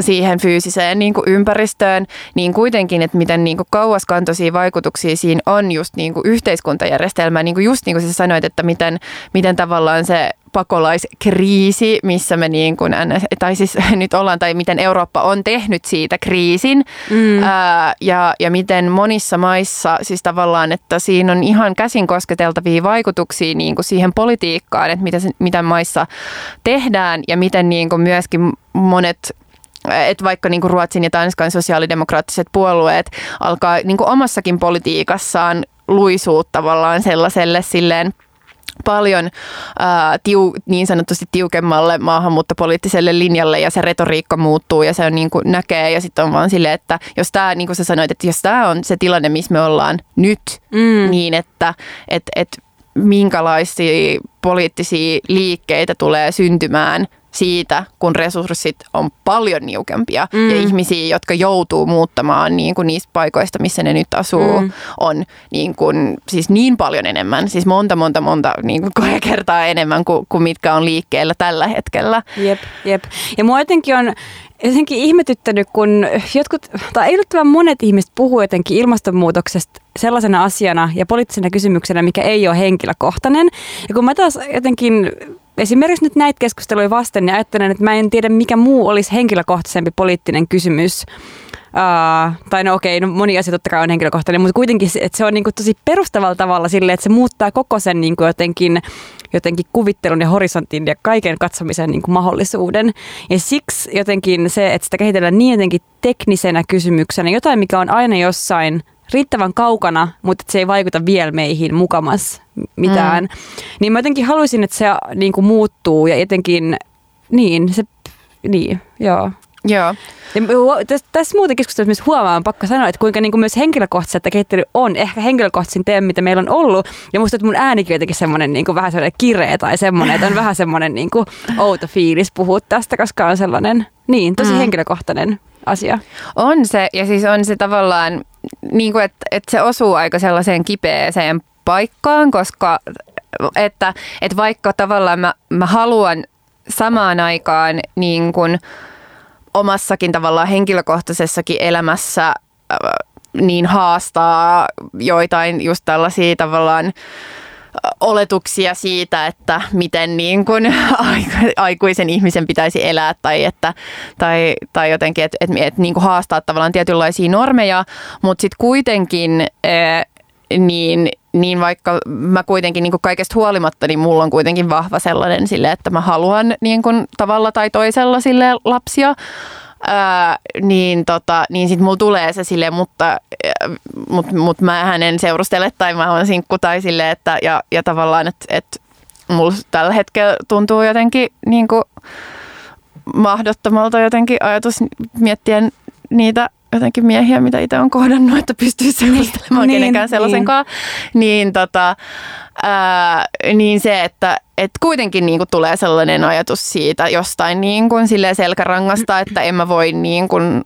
siihen fyysiseen niin kuin ympäristöön, niin kuitenkin, että miten niin kuin kauaskantoisia vaikutuksia siinä on just niin kuin yhteiskuntajärjestelmää, niin kuin just niin kuin sä sanoit, että miten, miten tavallaan se pakolaiskriisi, missä me niin kuin, tai siis *laughs* nyt ollaan, tai miten Eurooppa on tehnyt siitä kriisin, mm. ää, ja, ja miten monissa maissa, siis tavallaan, että siinä on ihan käsin kosketeltavia vaikutuksia niin kuin siihen politiikkaan, että mitä, mitä maissa tehdään, ja miten niin kuin myöskin monet että vaikka niin Ruotsin ja Tanskan sosiaalidemokraattiset puolueet alkaa niin omassakin politiikassaan luisuut tavallaan sellaiselle silleen paljon ää, tiu, niin sanotusti tiukemmalle maahanmuuttopoliittiselle linjalle ja se retoriikka muuttuu ja se on niin kuin näkee ja sitten on vaan silleen, että jos tämä, niin kuin sä sanoit, että jos tämä on se tilanne, missä me ollaan nyt, mm. niin että et, et minkälaisia poliittisia liikkeitä tulee syntymään siitä, kun resurssit on paljon niukempia mm. ja ihmisiä, jotka joutuu muuttamaan niin kuin niistä paikoista, missä ne nyt asuu, mm. on niin, kuin, siis niin paljon enemmän, siis monta, monta, monta niin kuin kertaa enemmän kuin, kuin mitkä on liikkeellä tällä hetkellä. Jep, jep. Ja mua jotenkin on jotenkin ihmetyttänyt, kun jotkut, tai yllättävän monet ihmiset puhuu jotenkin ilmastonmuutoksesta sellaisena asiana ja poliittisena kysymyksenä, mikä ei ole henkilökohtainen. Ja kun mä taas jotenkin esimerkiksi nyt näitä keskusteluja vasten ja ajattelen, että mä en tiedä mikä muu olisi henkilökohtaisempi poliittinen kysymys. Uh, tai no okei, no moni asia totta kai on henkilökohtainen, mutta kuitenkin että se on niin kuin tosi perustavalla tavalla sille, että se muuttaa koko sen niin kuin jotenkin, jotenkin kuvittelun ja horisontin ja kaiken katsomisen niin kuin mahdollisuuden. Ja siksi jotenkin se, että sitä kehitellään niin jotenkin teknisenä kysymyksenä, jotain mikä on aina jossain – riittävän kaukana, mutta se ei vaikuta vielä meihin mukamas mitään. Mm. Niin mä jotenkin haluaisin, että se niin kuin muuttuu ja jotenkin, niin, se, niin, joo. Joo. Ja tässä, tässä muuten keskustelussa myös huomaan, pakko sanoa, että kuinka niin kuin myös henkilökohtaisesti kehittely on ehkä henkilökohtaisin teema, mitä meillä on ollut. Ja musta, että mun äänikin on jotenkin semmoinen niin kuin vähän semmoinen kireä tai semmoinen, että on vähän semmoinen niin kuin outo fiilis puhua tästä, koska on sellainen, niin, tosi mm. henkilökohtainen asia. On se, ja siis on se tavallaan, niin kuin, että, että se osuu aika sellaiseen kipeäseen paikkaan, koska että, että vaikka tavallaan mä, mä haluan samaan aikaan niin kuin omassakin tavallaan henkilökohtaisessakin elämässä äh, niin haastaa joitain just tällaisia tavallaan oletuksia siitä, että miten niin *laughs* kuin aikuisen ihmisen pitäisi elää tai, että, tai, tai jotenkin, että, että, että niin kuin haastaa tavallaan tietynlaisia normeja, mutta sitten kuitenkin niin, niin vaikka mä kuitenkin niin kuin kaikesta huolimatta, niin mulla on kuitenkin vahva sellainen sille, että mä haluan niin kuin tavalla tai toisella sille lapsia, ää, niin, tota, niin sit mulla tulee se sille, mutta, mut, mut mä hänen seurustele tai mä oon sinkku tai sille, että ja, ja tavallaan, että et mulla tällä hetkellä tuntuu jotenkin niin kuin mahdottomalta jotenkin ajatus miettiä niitä jotenkin miehiä, mitä itse on kohdannut, että pystyy seurustelemaan niin, kenenkään sellaisen niin. Niin, tota, ää, niin se, että et kuitenkin niin kuin tulee sellainen ajatus siitä jostain niin kuin selkärangasta, että en mä voi niin kuin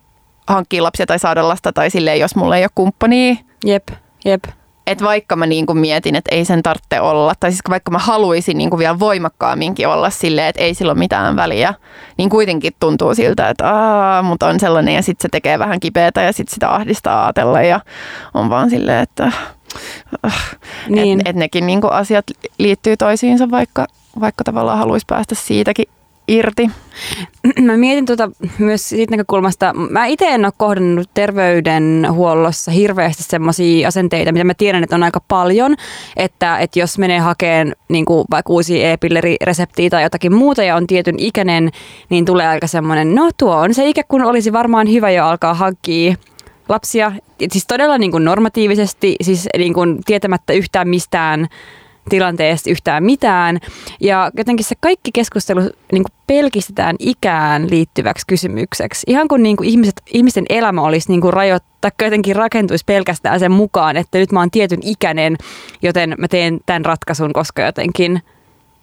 hankkia lapsia tai saada lasta tai silleen, jos mulla ei ole kumppania. Jep, jep että vaikka mä niin kuin mietin, että ei sen tarvitse olla, tai siis vaikka mä haluaisin niin kuin vielä voimakkaamminkin olla silleen, että ei sillä ole mitään väliä, niin kuitenkin tuntuu siltä, että Aa, mutta on sellainen ja sitten se tekee vähän kipeätä ja sitten sitä ahdistaa ajatella ja on vaan silleen, että äh, niin. et, et nekin niin kuin asiat liittyy toisiinsa, vaikka, vaikka tavallaan haluaisi päästä siitäkin irti. Mä mietin tuota myös siitä näkökulmasta, mä itse en ole kohdannut terveydenhuollossa hirveästi semmoisia asenteita, mitä mä tiedän, että on aika paljon, että, että jos menee hakeen niin kuin vaikka uusi e-pillerireseptiä tai jotakin muuta ja on tietyn ikäinen, niin tulee aika semmoinen, no tuo on se ikä, kun olisi varmaan hyvä jo alkaa hankkia lapsia, siis todella niin kuin normatiivisesti, siis niin kuin tietämättä yhtään mistään tilanteesta yhtään mitään. Ja jotenkin se kaikki keskustelu niin kuin pelkistetään ikään liittyväksi kysymykseksi. Ihan kun niin kuin ihmiset, ihmisten elämä olisi niin kuin rajoittaa, jotenkin rakentuisi pelkästään sen mukaan, että nyt mä oon tietyn ikäinen, joten mä teen tämän ratkaisun, koska jotenkin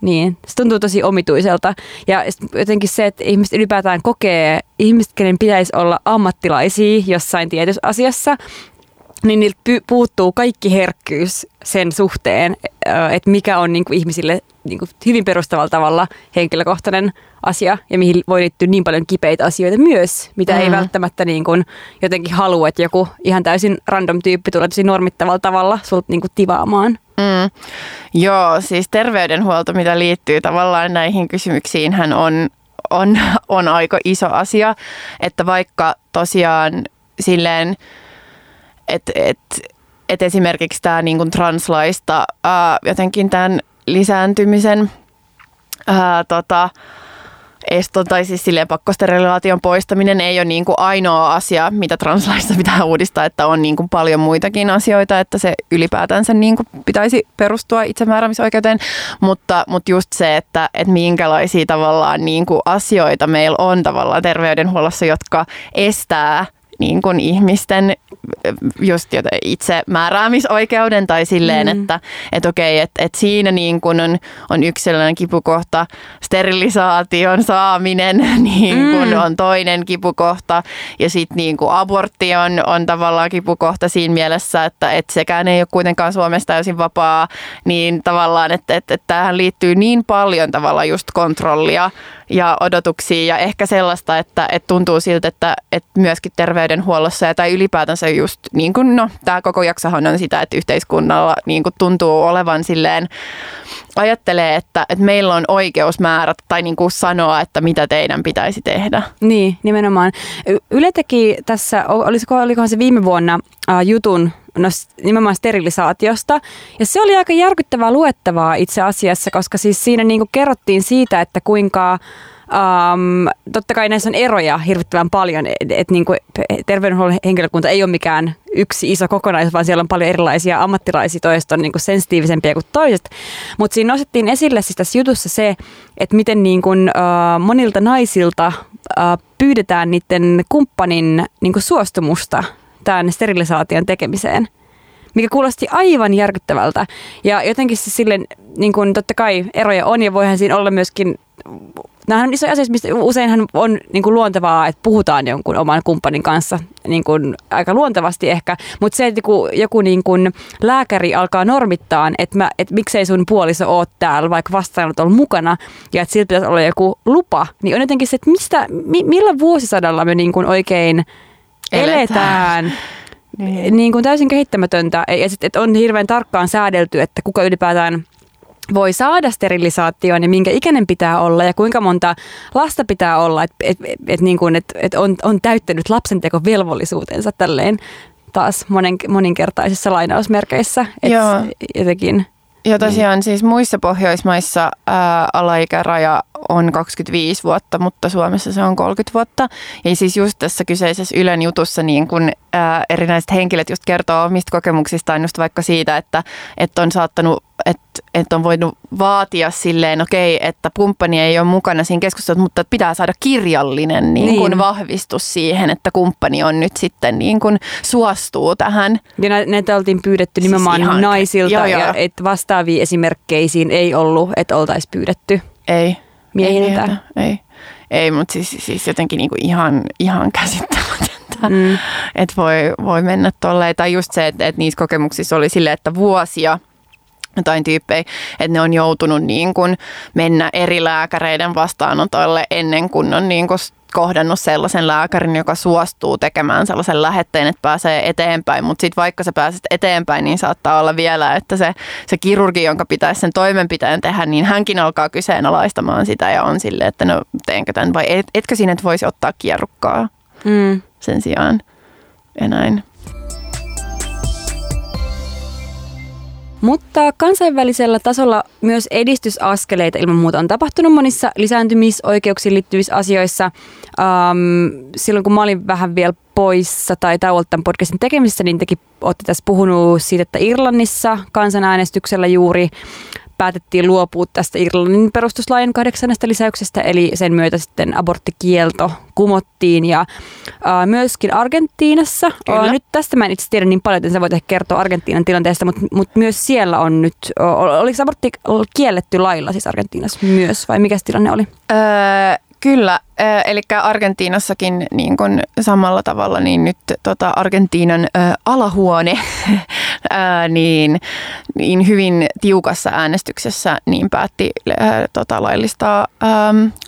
niin, se tuntuu tosi omituiselta. Ja jotenkin se, että ihmiset ylipäätään kokee, ihmiset, kenen pitäisi olla ammattilaisia jossain tietyssä asiassa, niin niiltä puuttuu kaikki herkkyys sen suhteen, että mikä on niin kuin ihmisille niin kuin hyvin perustavalla tavalla henkilökohtainen asia ja mihin voi liittyä niin paljon kipeitä asioita myös, mitä mm. ei välttämättä niin kuin jotenkin halua, että joku ihan täysin random tyyppi tulee tosi normittavalla tavalla sulta niin kuin tivaamaan. Mm. Joo, siis terveydenhuolto, mitä liittyy tavallaan näihin kysymyksiin, hän on, on, on aika iso asia, että vaikka tosiaan silleen että et, et esimerkiksi tämä niin translaista ää, jotenkin tämän lisääntymisen ää, tota, eston tai siis silleen pakkosterilisaation poistaminen ei ole niin kuin ainoa asia, mitä translaista pitää uudistaa, että on niin kuin paljon muitakin asioita, että se ylipäätänsä niin kuin pitäisi perustua itsemääräämisoikeuteen, mutta, mutta just se, että, että minkälaisia tavallaan niin kuin asioita meillä on tavallaan terveydenhuollossa, jotka estää niin kuin ihmisten just itse määräämisoikeuden tai silleen, mm. että et okei, että et siinä niin kuin on, on yksi sellainen kipukohta, sterilisaation saaminen *laughs* niin kuin mm. on toinen kipukohta ja sitten niin kuin abortti on, on tavallaan kipukohta siinä mielessä, että et sekään ei ole kuitenkaan Suomessa täysin vapaa, niin tavallaan, että et, et tähän liittyy niin paljon tavallaan just kontrollia ja odotuksia ja ehkä sellaista, että, että tuntuu siltä, että, että myöskin terveydenhuollossa ja tai ylipäätänsä just niin kuin, no tämä koko jaksohan on sitä, että yhteiskunnalla niin kuin tuntuu olevan silleen, ajattelee, että, että meillä on oikeus määrätä tai niin kuin sanoa, että mitä teidän pitäisi tehdä. Niin, nimenomaan. Yle teki tässä, olisiko, olikohan se viime vuonna jutun no, nimenomaan sterilisaatiosta. Ja se oli aika järkyttävää luettavaa itse asiassa, koska siis siinä niin kuin kerrottiin siitä, että kuinka Um, totta kai näissä on eroja hirvittävän paljon, että et, niinku, terveydenhuollon henkilökunta ei ole mikään yksi iso kokonaisuus, vaan siellä on paljon erilaisia ammattilaisia, toiset on niinku sensitiivisempia kuin toiset. Mutta siinä nostettiin esille siis tässä jutussa se, että miten niinku, uh, monilta naisilta uh, pyydetään niiden kumppanin niinku suostumusta tämän sterilisaation tekemiseen mikä kuulosti aivan järkyttävältä. Ja jotenkin se silleen, niin kuin totta kai eroja on ja voihan siinä olla myöskin Nämähän on iso asia, mistä useinhan on niin kuin luontevaa, että puhutaan jonkun oman kumppanin kanssa niin kuin aika luontevasti ehkä, mutta se, että joku, joku niin kuin lääkäri alkaa normittaa, että, että miksei sun puoliso ole täällä vaikka vastaanotolla mukana ja että sillä pitäisi olla joku lupa, niin on jotenkin se, että mistä, mi, millä vuosisadalla me niin kuin oikein eletään. eletään niin. niin kuin täysin kehittämätöntä. Ja sit, että on hirveän tarkkaan säädelty, että kuka ylipäätään voi saada sterilisaation ja minkä ikäinen pitää olla ja kuinka monta lasta pitää olla, että et, et, et, niin kuin, et, et on, on täyttänyt lapsentekovelvollisuutensa tälleen taas monen, moninkertaisissa lainausmerkeissä. Et Joo. Jotenkin ja tosiaan siis muissa Pohjoismaissa ää, alaikäraja on 25 vuotta, mutta Suomessa se on 30 vuotta. Ja siis just tässä kyseisessä Ylen jutussa niin kun ää, erinäiset henkilöt just kertoo omista kokemuksistaan just vaikka siitä, että, että on saattanut että, että on voinut vaatia silleen, okei, että kumppani ei ole mukana siinä keskustelussa, mutta pitää saada kirjallinen niin kuin niin. vahvistus siihen, että kumppani on nyt sitten niin kuin suostuu tähän. Ja näitä oltiin pyydetty siis nimenomaan ihan, naisilta, joo, joo. ja että vastaavia esimerkkeisiin ei ollut, että oltaisiin pyydetty ei, miehiltä. Ei, ei, ei mutta siis, siis jotenkin niin kuin ihan, ihan *laughs* käsittämätöntä. Mm. Että voi, voi mennä tolleen. Tai just se, että, että niissä kokemuksissa oli sille, että vuosia – jotain tyyppejä, että ne on joutunut niin kuin mennä eri lääkäreiden vastaanotoille ennen kuin on niin kuin kohdannut sellaisen lääkärin, joka suostuu tekemään sellaisen lähetteen, että pääsee eteenpäin. Mutta sitten vaikka sä pääset eteenpäin, niin saattaa olla vielä, että se, se kirurgi, jonka pitäisi sen toimenpiteen tehdä, niin hänkin alkaa kyseenalaistamaan sitä ja on silleen, että no teenkö tämän vai et, etkö sinne voisi ottaa kierrukkaa mm. sen sijaan ja näin. Mutta kansainvälisellä tasolla myös edistysaskeleita ilman muuta on tapahtunut monissa lisääntymisoikeuksiin liittyvissä asioissa. Um, silloin kun mä olin vähän vielä poissa tai tauolta tämän podcastin tekemisissä, niin tekin olette tässä puhunut siitä, että Irlannissa kansanäänestyksellä juuri päätettiin luopua tästä Irlannin perustuslain kahdeksannesta lisäyksestä, eli sen myötä sitten aborttikielto kumottiin. Ja ää, myöskin Argentiinassa, ää, nyt tästä mä en itse tiedä niin paljon, että sä voit ehkä kertoa Argentiinan tilanteesta, mutta, mutta myös siellä on nyt, oliko abortti kielletty lailla siis Argentiinassa myös, vai mikä tilanne oli? Öö, Kyllä, eli Argentiinassakin niin kuin samalla tavalla niin nyt tota Argentiinan ä, alahuone *laughs* ä, niin, niin hyvin tiukassa äänestyksessä niin päätti ä, tota, laillistaa ä,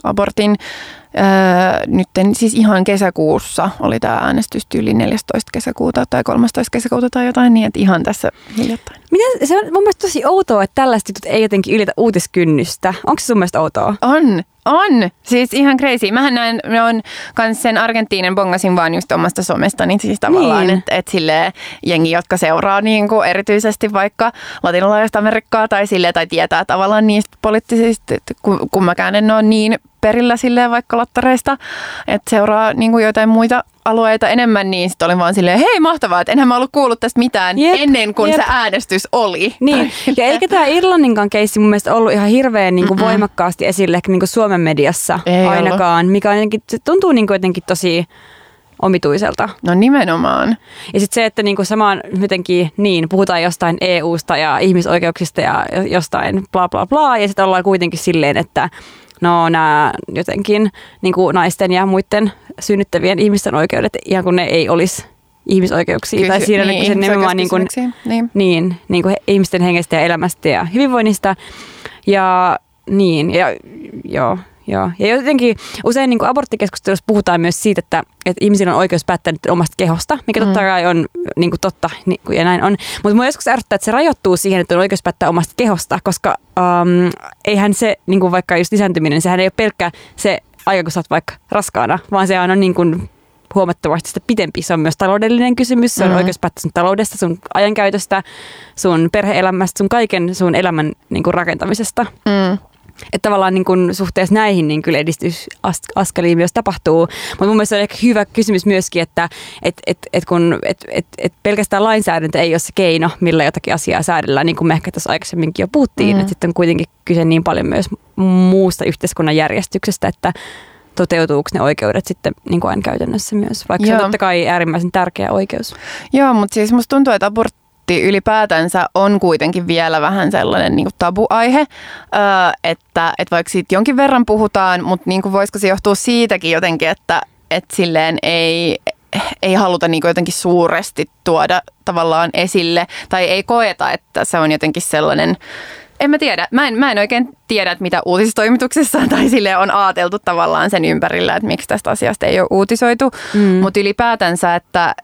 abortin. Ää, nyt siis ihan kesäkuussa oli tämä äänestystyyli 14. kesäkuuta tai 13. kesäkuuta tai jotain niin, että ihan tässä hiljattain. Miten, se on mun mielestä tosi outoa, että tällaista ei jotenkin ylitä uutiskynnystä. Onko se sun mielestä outoa? On. On, siis ihan crazy. Mähän näen, ne on kans sen Argentiinan bongasin vaan just omasta somesta, niin siis tavallaan, niin. että et sille jengi, jotka seuraa niin kuin erityisesti vaikka latinalaista Amerikkaa tai sille tai tietää tavallaan niistä poliittisista, kun, kun mäkään en ole niin perillä silleen vaikka lottareista, että seuraa niin kuin joitain muita alueita enemmän, niin sitten olin vaan silleen, hei mahtavaa, että enhän mä ollut kuullut tästä mitään jep, ennen kuin jep. se äänestys oli. Niin, ja eikä tämä Irlanninkaan keissi mun mielestä ollut ihan hirveän niin kuin voimakkaasti esille niin kuin Suomen mediassa Ei ainakaan, ollut. mikä jotenkin, se tuntuu niin kuin jotenkin tosi omituiselta. No nimenomaan. Ja sitten se, että niinku samaan jotenkin niin, puhutaan jostain EU-sta ja ihmisoikeuksista ja jostain bla bla bla, ja sitten ollaan kuitenkin silleen, että no nämä jotenkin niin kuin naisten ja muiden synnyttävien ihmisten oikeudet, ihan kun ne ei olisi ihmisoikeuksia. Kysy, tai siinä niin, kyse nimenomaan niin kuin, niin. Niin, niin kuin ihmisten hengestä ja elämästä ja hyvinvoinnista. Ja niin, ja joo. Joo. Ja jotenkin usein niin kuin aborttikeskustelussa puhutaan myös siitä, että, että ihmisillä on oikeus päättää nyt omasta kehosta, mikä totta mm. kai on niin kuin totta niin kuin, ja näin on. Mutta mua joskus ärsyttää, että se rajoittuu siihen, että on oikeus päättää omasta kehosta, koska um, eihän se, niin kuin vaikka just lisääntyminen, sehän ei ole pelkkä se aika, kun sä oot vaikka raskaana, vaan se on niin kuin huomattavasti sitä pitempi. Se on myös taloudellinen kysymys, se on mm. oikeus päättää sun taloudesta, sun ajankäytöstä, sun perheelämästä, sun kaiken sun elämän niin kuin rakentamisesta. Mm. Että tavallaan niin kun suhteessa näihin niin kyllä edistysaskeliin myös tapahtuu. Mutta mun mielestä on ehkä hyvä kysymys myöskin, että et, et, et kun, et, et, et pelkästään lainsäädäntö ei ole se keino, millä jotakin asiaa säädellään, niin kuin me ehkä tuossa aikaisemminkin jo puhuttiin. Mm. Että sitten on kuitenkin kyse niin paljon myös muusta yhteiskunnan järjestyksestä, että toteutuuko ne oikeudet sitten niin kuin aina käytännössä myös, vaikka Joo. se on totta kai äärimmäisen tärkeä oikeus. Joo, mutta siis musta tuntuu, että abort abortti ylipäätänsä on kuitenkin vielä vähän sellainen niin kuin tabuaihe, että, että vaikka siitä jonkin verran puhutaan, mutta niin kuin voisiko se johtua siitäkin jotenkin, että, että silleen ei, ei haluta niin jotenkin suuresti tuoda tavallaan esille tai ei koeta, että se on jotenkin sellainen en mä tiedä. Mä en, mä en oikein tiedä, että mitä uutistoimituksessa tai sille on ajateltu tavallaan sen ympärillä, että miksi tästä asiasta ei ole uutisoitu. Mm. Mutta ylipäätänsä, että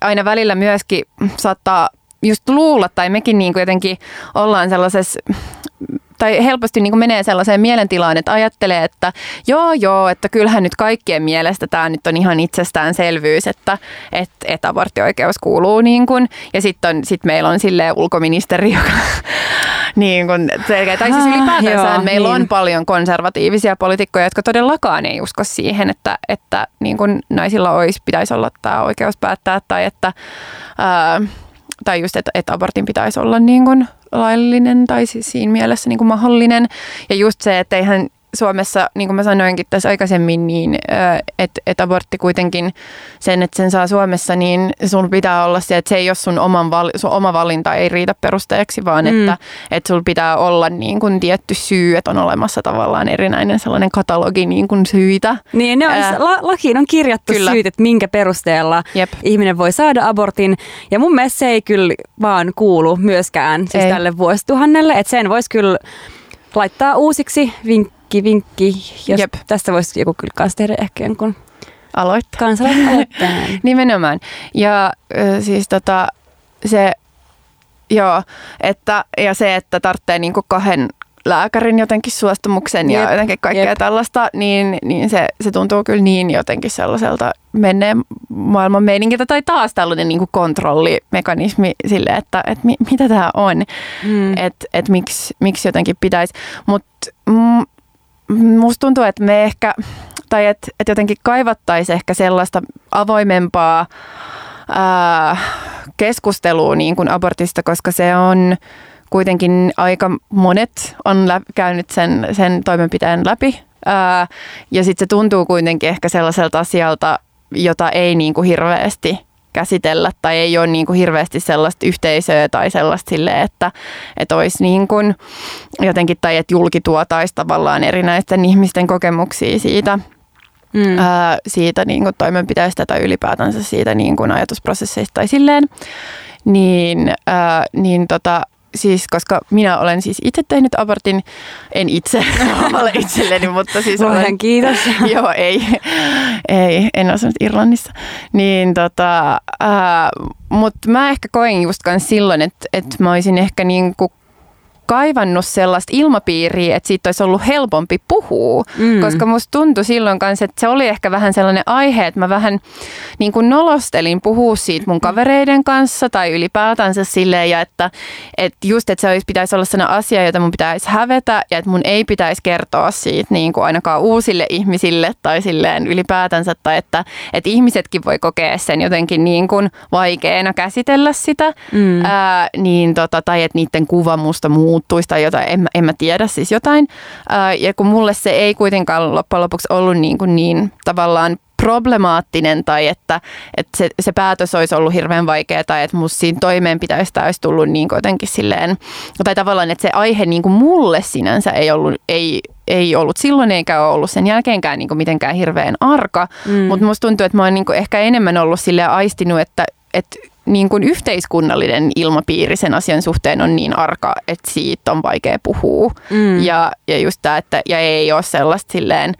aina välillä myöskin saattaa just luulla, tai mekin niin kuin jotenkin ollaan sellaisessa tai helposti niin kuin menee sellaiseen mielentilaan, että ajattelee, että joo joo, että kyllähän nyt kaikkien mielestä tämä nyt on ihan itsestäänselvyys, että, että, että aborttioikeus kuuluu niin kuin, ja sitten sit meillä on sille ulkoministeri, joka *laughs* niin kuin selkeä. Tai siis ylipäätänsä ah, meillä niin. on paljon konservatiivisia poliitikkoja, jotka todellakaan ei usko siihen, että, että niin kuin naisilla olisi, pitäisi olla tämä oikeus päättää tai että ää, tai just, että, että abortin pitäisi olla niin kuin laillinen tai siis siinä mielessä niin kuin mahdollinen. Ja just se, että eihän Suomessa, niin kuin mä sanoinkin tässä aikaisemmin, niin että et abortti kuitenkin sen, että sen saa Suomessa, niin sun pitää olla se, että se ei ole sun, oman val, sun oma valinta, ei riitä perusteeksi, vaan mm. että et sulla pitää olla niin kuin tietty syy, että on olemassa tavallaan erinäinen sellainen katalogi niin kuin syitä. Niin, ne on, Ää, la, lakiin on kirjattu kyllä. syyt, että minkä perusteella Jep. ihminen voi saada abortin. Ja mun mielestä se ei kyllä vaan kuulu myöskään siis tälle vuosituhannelle, että sen voisi kyllä laittaa uusiksi vinkki vinkki, vinkki. Jos Jep. tästä voisi joku kyllä kanssa tehdä ehkä jonkun aloittaa. Kansalaisaloitteen. *laughs* Nimenomaan. Ja siis tota, se, joo, että, ja se, että tarvitsee niinku kahden lääkärin jotenkin suostumuksen jep, ja jotenkin kaikkea jep. tällaista, niin, niin se, se tuntuu kyllä niin jotenkin sellaiselta menneen maailman meiningiltä tai taas tällainen niin kuin kontrollimekanismi sille, että, että mi, mitä tämä on, mm. että et miksi, miksi jotenkin pitäisi. Mutta mm, musta tuntuu, että me ehkä, tai että, että jotenkin kaivattaisiin ehkä sellaista avoimempaa ää, keskustelua niin kuin abortista, koska se on kuitenkin aika monet on lä- käynyt sen, sen toimenpiteen läpi. Ää, ja sitten se tuntuu kuitenkin ehkä sellaiselta asialta, jota ei niin kuin hirveästi käsitellä tai ei ole niin kuin hirveästi sellaista yhteisöä tai sellaista sille, että, että olisi niin kuin jotenkin tai että julkituotaisi tavallaan erinäisten ihmisten kokemuksia siitä, mm. ää, siitä niin kuin toimenpiteestä tai ylipäätänsä siitä niin kuin ajatusprosesseista tai silleen. Niin, ää, niin tota, siis koska minä olen siis itse tehnyt abortin, en itse *laughs* ole itselleni, mutta siis Luojan olen, kiitos. *laughs* joo, ei, ei, en asunut Irlannissa. Niin tota, äh, mutta mä ehkä koin just silloin, että, että mä olisin ehkä niinku kaivannut sellaista ilmapiiriä, että siitä olisi ollut helpompi puhua, mm. koska musta tuntui silloin kanssa, että se oli ehkä vähän sellainen aihe, että mä vähän niin kuin nolostelin puhua siitä mun kavereiden kanssa tai ylipäätänsä silleen, ja että, että just, että se olisi, pitäisi olla sellainen asia, jota mun pitäisi hävetä ja että mun ei pitäisi kertoa siitä niin kuin ainakaan uusille ihmisille tai silleen ylipäätänsä, tai että, että ihmisetkin voi kokea sen jotenkin niin kuin vaikeana käsitellä sitä, mm. ää, niin tota, tai että niiden kuva musta muuttuu muuttuisi tai jotain, en, en mä tiedä siis jotain. Ää, ja kun mulle se ei kuitenkaan loppujen lopuksi ollut niin, kuin niin tavallaan problemaattinen tai että, että se, se päätös olisi ollut hirveän vaikea tai että musta siinä toimeenpitäistä olisi tullut niin jotenkin silleen, tai tavallaan, että se aihe niin kuin mulle sinänsä ei ollut, ei, ei ollut silloin eikä ole ollut sen jälkeenkään niin kuin mitenkään hirveän arka, mm. mutta musta tuntuu, että mä oon niin kuin ehkä enemmän ollut sille aistinut, että, että niin kuin yhteiskunnallinen ilmapiiri sen asian suhteen on niin arka, että siitä on vaikea puhua. Mm. Ja, ja just tämä, että ja ei ole sellaista silleen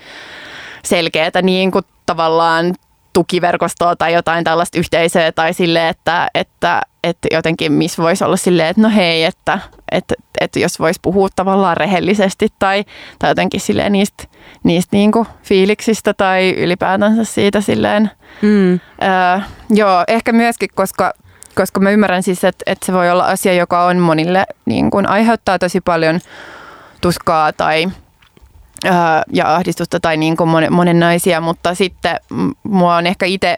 selkeää niin kuin tavallaan tukiverkostoa tai jotain tällaista yhteisöä tai silleen, että, että, että jotenkin missä voisi olla silleen, että no hei, että, että, että jos voisi puhua tavallaan rehellisesti tai, tai jotenkin silleen niistä, niistä niin kuin fiiliksistä tai ylipäätänsä siitä silleen. Mm. Öö, joo, ehkä myöskin, koska koska mä ymmärrän siis, että, että se voi olla asia, joka on monille niin kuin aiheuttaa tosi paljon tuskaa tai ja ahdistusta tai niin kuin monen, monen naisia, mutta sitten mua on ehkä itse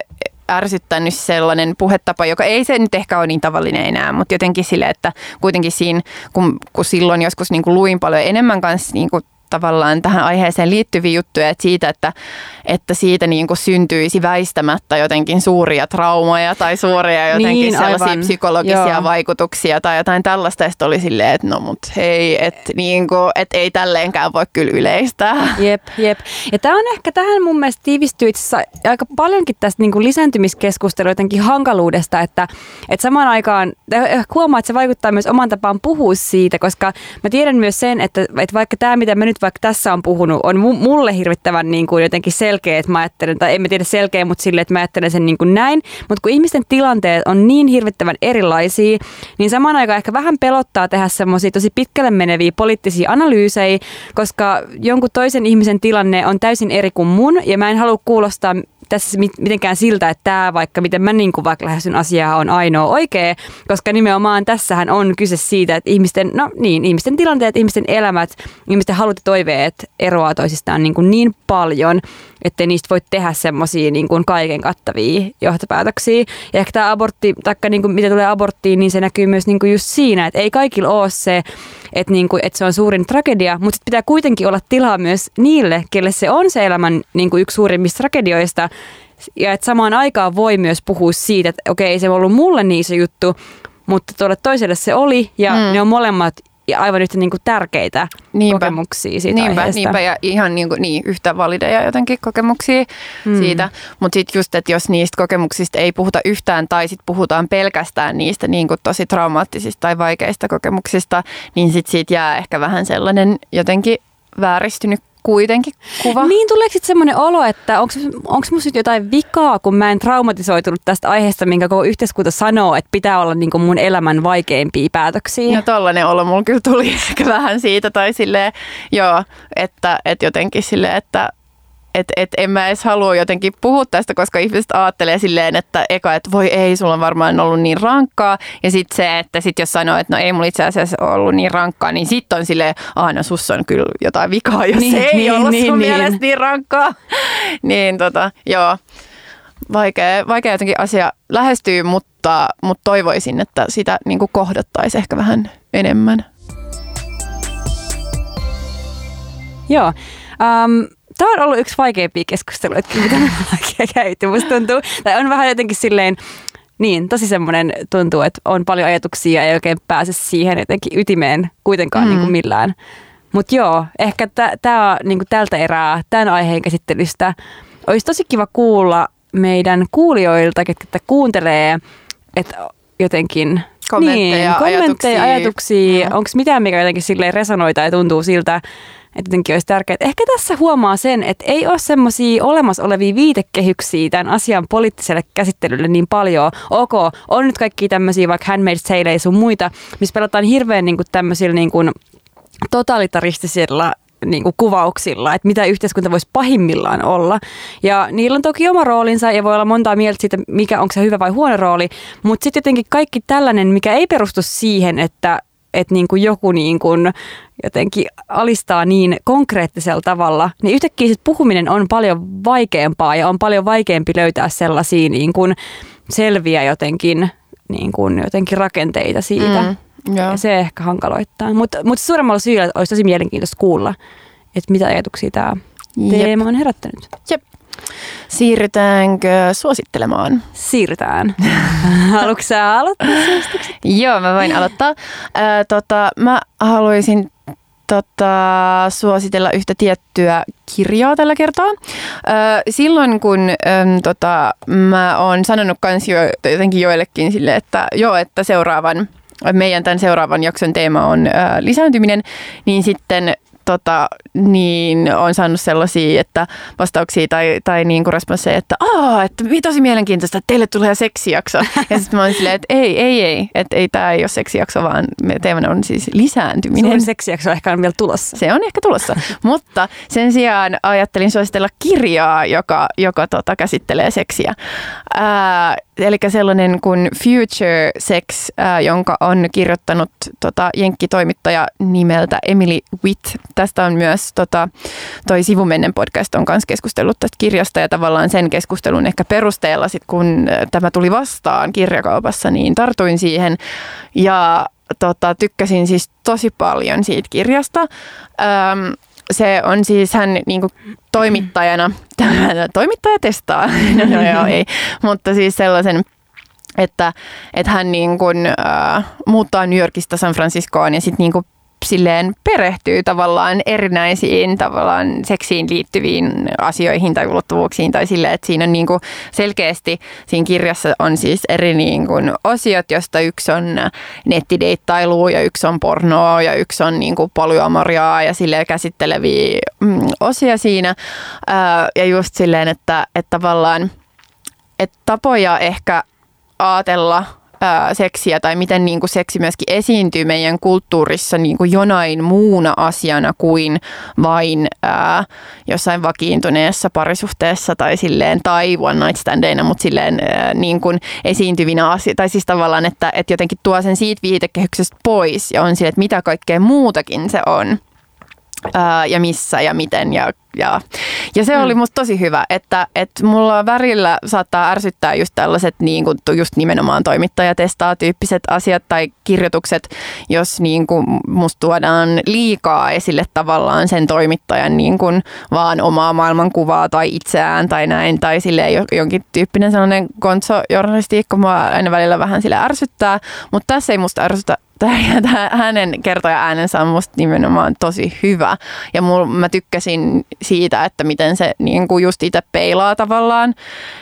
ärsyttänyt sellainen puhetapa, joka ei se nyt ehkä ole niin tavallinen enää, mutta jotenkin sille, että kuitenkin siinä, kun, kun silloin joskus niin kuin luin paljon enemmän kanssa niin kuin tavallaan tähän aiheeseen liittyviä juttuja, että siitä, että, että siitä niin kuin syntyisi väistämättä jotenkin suuria traumoja tai suuria jotenkin niin, sellaisia aivan. psykologisia Joo. vaikutuksia tai jotain tällaista. Ja oli silleen, että no mut hei, että niin kuin, et ei tälleenkään voi kyllä yleistää. Jep, jep. Ja tämä on ehkä tähän mun mielestä tiivistyy itse aika paljonkin tästä niin kuin lisääntymiskeskustelua jotenkin hankaluudesta, että, että samaan aikaan huomaa, että se vaikuttaa myös oman tapaan puhua siitä, koska mä tiedän myös sen, että, että vaikka tämä, mitä mä nyt vaikka tässä on puhunut, on mulle hirvittävän niin kuin jotenkin selkeä, että mä ajattelen, tai en mä tiedä selkeä, mutta sille, että mä ajattelen sen niin kuin näin, mutta kun ihmisten tilanteet on niin hirvittävän erilaisia, niin samaan aikaan ehkä vähän pelottaa tehdä semmoisia tosi pitkälle meneviä poliittisia analyysejä, koska jonkun toisen ihmisen tilanne on täysin eri kuin mun, ja mä en halua kuulostaa tässä mitenkään siltä, että tämä vaikka miten mä niin kuin vaikka lähestyn asiaa on ainoa oikea, koska nimenomaan tässähän on kyse siitä, että ihmisten, no niin, ihmisten tilanteet, ihmisten elämät, ihmisten halut ja toiveet eroaa toisistaan niin, kuin niin paljon, ettei niistä voi tehdä semmoisia niin kuin kaiken kattavia johtopäätöksiä. Ja ehkä tämä abortti, taikka niin kuin mitä tulee aborttiin, niin se näkyy myös niin kuin just siinä, että ei kaikilla ole se, että, niin kuin, että se on suurin tragedia, mutta pitää kuitenkin olla tilaa myös niille, kelle se on se elämän niin kuin yksi suurimmista tragedioista. Ja että samaan aikaan voi myös puhua siitä, että okei, ei se ollut mulle niin se juttu, mutta tuolle toiselle se oli ja mm. ne on molemmat aivan yhtä niin kuin tärkeitä niinpä. kokemuksia siitä niinpä, aiheesta. Niinpä, ja ihan niin, kuin, niin yhtä valideja jotenkin kokemuksia mm. siitä. Mutta sitten just, että jos niistä kokemuksista ei puhuta yhtään tai sitten puhutaan pelkästään niistä niin kuin tosi traumaattisista tai vaikeista kokemuksista, niin sitten siitä jää ehkä vähän sellainen jotenkin vääristynyt kuitenkin kuva. Niin, tuleeko sitten semmoinen olo, että onko musta jotain vikaa, kun mä en traumatisoitunut tästä aiheesta, minkä koko yhteiskunta sanoo, että pitää olla niinku mun elämän vaikeimpia päätöksiä? No tollainen olo mulla kyllä tuli *laughs* ehkä vähän siitä, tai silleen, joo, että, että jotenkin silleen, että että et en mä edes halua jotenkin puhua tästä, koska ihmiset ajattelee silleen, että eka, että voi ei, sulla on varmaan ollut niin rankkaa. Ja sitten se, että sit jos sanoo, että no ei mulla itse asiassa ollut niin rankkaa, niin sitten on silleen, aah no sussa on kyllä jotain vikaa, jos niin, ei niin, ollut niin, sun niin. mielestä niin rankkaa. *laughs* niin tota, joo, vaikea, vaikea jotenkin asia lähestyy, mutta, mutta toivoisin, että sitä niin kohdattaisiin ehkä vähän enemmän. Joo. Um, Tämä on ollut yksi vaikeimpia keskusteluja, mitä me ollaan käyty. Musta tuntuu, tai on vähän jotenkin silleen, niin, tosi semmoinen tuntuu, että on paljon ajatuksia ja ei oikein pääse siihen jotenkin ytimeen kuitenkaan mm. niin kuin millään. Mutta joo, ehkä tämä on niin kuin tältä erää, tämän aiheen käsittelystä. Olisi tosi kiva kuulla meidän kuulijoilta, ketkä kuuntelee, että jotenkin kommentteja, niin, kommentteja ajatuksia. ajatuksia. Mm. Onko mitään, mikä jotenkin silleen resonoi tai tuntuu siltä, että jotenkin olisi tärkeää. Ehkä tässä huomaa sen, että ei ole semmoisia olemassa olevia viitekehyksiä tämän asian poliittiselle käsittelylle niin paljon. Ok, on nyt kaikki tämmöisiä vaikka Handmaid's Tale sun muita, missä pelataan hirveän niin kuin tämmöisillä niin kuin totalitaristisilla niin kuin kuvauksilla, että mitä yhteiskunta voisi pahimmillaan olla. Ja niillä on toki oma roolinsa ja voi olla montaa mieltä siitä, mikä onko se hyvä vai huono rooli, mutta sitten jotenkin kaikki tällainen, mikä ei perustu siihen, että että niin kuin joku niin kuin jotenkin alistaa niin konkreettisella tavalla, niin yhtäkkiä sit puhuminen on paljon vaikeampaa ja on paljon vaikeampi löytää sellaisia niin kuin selviä jotenkin, niin kuin jotenkin rakenteita siitä. Mm, ja se ehkä hankaloittaa. Mutta mut suuremmalla syyllä olisi tosi mielenkiintoista kuulla, että mitä ajatuksia tämä teema on herättänyt. Jep. Siirrytäänkö suosittelemaan? Siirrytään. *laughs* Haluatko sä aloittaa Joo, mä voin aloittaa. Äh, tota, mä haluaisin tota, suositella yhtä tiettyä kirjaa tällä kertaa. Silloin kun ähm, tota, mä oon sanonut kans jo, jotenkin joillekin sille, että joo, että seuraavan meidän tämän seuraavan jakson teema on ää, lisääntyminen, niin sitten tota, niin on saanut sellaisia että vastauksia tai, tai niin kuin responsseja, että Aa, että tosi mielenkiintoista, että teille tulee seksijakso. *laughs* Ja sitten mä oon silleen, että ei, ei, ei, että ei tämä ei ole seksijakso, vaan teemana on siis lisääntyminen. Suurin seksijakso ehkä on vielä tulossa. Se on ehkä tulossa, *laughs* mutta sen sijaan ajattelin suositella kirjaa, joka, joka tota, käsittelee seksiä. Ää, eli sellainen kuin Future Sex, ää, jonka on kirjoittanut tota, jenkkitoimittaja nimeltä Emily Witt. Tästä on myös tota, toi Sivumennen podcast on myös keskustellut tästä kirjasta ja tavallaan sen keskustelun ehkä perusteella sit kun tämä tuli vastaan kirjakaupassa, niin tartuin siihen. Ja tota, tykkäsin siis tosi paljon siitä kirjasta. Öm, se on siis hän niin kuin toimittajana, *clears throat* toimittaja testaa, *laughs* no, no joo ei, mutta siis sellaisen että, että hän niin kuin, äh, muuttaa New Yorkista San Franciscoon ja sitten niin silleen perehtyy tavallaan erinäisiin tavallaan seksiin liittyviin asioihin tai ulottuvuuksiin tai sille, että siinä on niin kuin selkeästi siinä kirjassa on siis eri niin kuin osiot, josta yksi on nettideittailu ja yksi on pornoa ja yksi on niin kuin polyamoriaa ja sille käsitteleviä mm, osia siinä. Ja just silleen, että, että tavallaan että tapoja ehkä ajatella ää, seksiä tai miten niin kuin seksi myöskin esiintyy meidän kulttuurissa niin kuin jonain muuna asiana kuin vain ää, jossain vakiintuneessa parisuhteessa tai silleen tai one night standeina, mutta silleen ää, niin kuin esiintyvinä asioina. Tai siis tavallaan, että, että jotenkin tuo sen siitä viitekehyksestä pois ja on sille, että mitä kaikkea muutakin se on ää, ja missä ja miten ja ja, ja se mm. oli musta tosi hyvä, että, että mulla värillä saattaa ärsyttää just tällaiset niin kuin, just nimenomaan toimittajatestaa tyyppiset asiat tai kirjoitukset, jos niin kuin musta tuodaan liikaa esille tavallaan sen toimittajan niin kuin vaan omaa maailmankuvaa tai itseään tai näin, tai sille jonkin tyyppinen sellainen konso-journalistiikka mua aina välillä vähän sille ärsyttää, mutta tässä ei musta ärsytä tämä hänen kertoja äänensä on musta nimenomaan tosi hyvä. Ja mul, mä tykkäsin siitä, että miten se niin kuin just itse peilaa tavallaan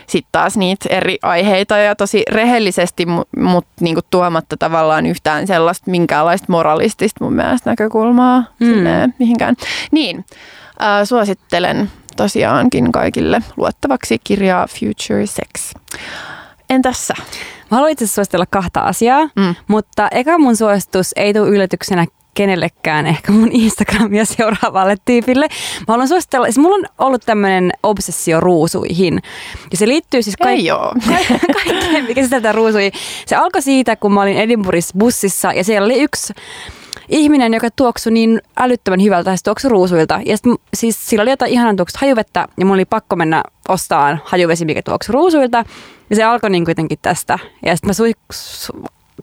sitten taas niitä eri aiheita ja tosi rehellisesti, mutta niin kuin tuomatta tavallaan yhtään sellaista minkäänlaista moralistista mun mielestä näkökulmaa mm. mihinkään. Niin, äh, suosittelen tosiaankin kaikille luettavaksi kirjaa Future Sex. Entäs sä? Mä haluan itse suositella kahta asiaa, mm. mutta eka mun suositus ei tule yllätyksenä kenellekään, ehkä mun Instagramia seuraavalle tyypille. Mä haluan suositella, siis mulla on ollut tämmöinen obsessio ruusuihin. Ja se liittyy siis kaik- *laughs* ka- kaikkeen, mikä sisältää ruusuihin. Se alkoi siitä, kun mä olin Edinburghissa bussissa ja siellä oli yksi ihminen, joka tuoksui niin älyttömän hyvältä, se tuoksui ruusuilta. Ja sit, siis sillä oli jotain ihanan tuoksusta hajuvettä ja mulla oli pakko mennä ostamaan hajuvesi, mikä tuoksui ruusuilta. Ja se alkoi niin kuitenkin tästä. Ja sitten mä sui, su,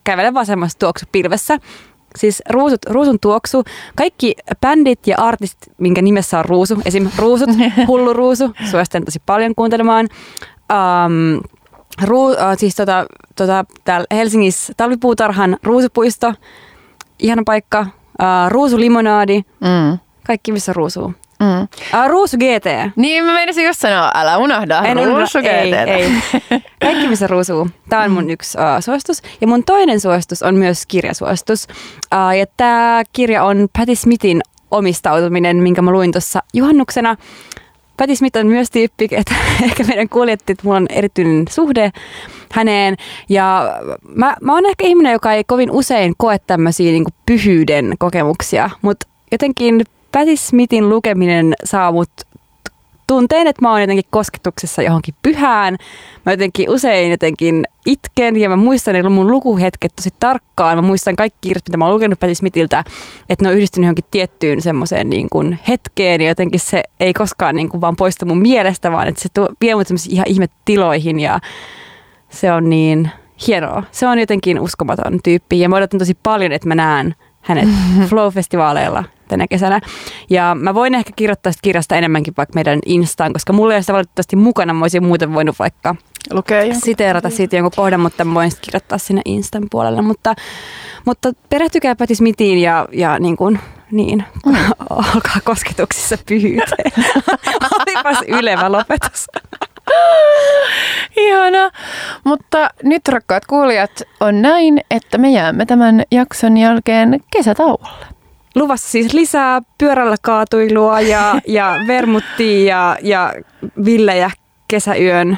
kävelen vasemmassa tuoksu pilvessä. Siis ruusut, ruusun tuoksu. Kaikki bändit ja artistit, minkä nimessä on ruusu, esim. ruusut, *laughs* hullu ruusu, suosittelen tosi paljon kuuntelemaan. Um, ruu, uh, siis tota, tota, täällä Helsingissä talvipuutarhan ruusupuisto, ihana paikka. Uh, ruusulimonaadi, mm. kaikki missä ruusuu. Mm. Uh, Ruusu GT. Niin, mä menisin just sanoa, älä unohda en Ruusu GT. Ei, ei. *laughs* Kaikki missä ruusuu. Tämä on mun mm. yksi uh, suositus. Ja mun toinen suositus on myös kirjasuositus. Uh, ja tämä kirja on Patti Smithin omistautuminen, minkä mä luin tuossa juhannuksena. Patti Smith on myös tyyppi, että *laughs* ehkä meidän kuulijat, että mulla on erityinen suhde häneen. Ja mä, mä oon ehkä ihminen, joka ei kovin usein koe tämmöisiä niin pyhyyden kokemuksia, mutta jotenkin Patti Smithin lukeminen saa mut tunteen, että mä oon jotenkin kosketuksessa johonkin pyhään. Mä jotenkin usein jotenkin itken ja mä muistan ne mun lukuhetket tosi tarkkaan. Mä muistan kaikki kirjat, mitä mä oon lukenut Patti Smithiltä, että ne on yhdistynyt johonkin tiettyyn semmoiseen niin kuin hetkeen ja jotenkin se ei koskaan niin kuin vaan poistu mun mielestä, vaan että se tuo, vie mut ihan ihmetiloihin ja se on niin hienoa. Se on jotenkin uskomaton tyyppi ja mä odotan tosi paljon, että mä näen hänet *laughs* Flow-festivaaleilla tänä kesänä. Ja mä voin ehkä kirjoittaa sitä kirjasta enemmänkin vaikka meidän Instaan, koska mulla ei ole sitä valitettavasti mukana. Mä olisin muuten voinut vaikka Lukee siteerata siitä jonkun kohdan, mutta mä voin kirjoittaa sinne Instan puolelle. Mutta, mutta perehtykää Patti Smithiin ja, ja niin kuin, niin, *laughs* mm. olkaa kosketuksissa pyhyyteen. *laughs* Olipas ylevä lopetus. *laughs* Ihana. Mutta nyt rakkaat kuulijat on näin, että me jäämme tämän jakson jälkeen kesätauolle. Luvassa siis lisää pyörällä kaatuilua ja, ja vermuttia ja, ja villejä kesäyön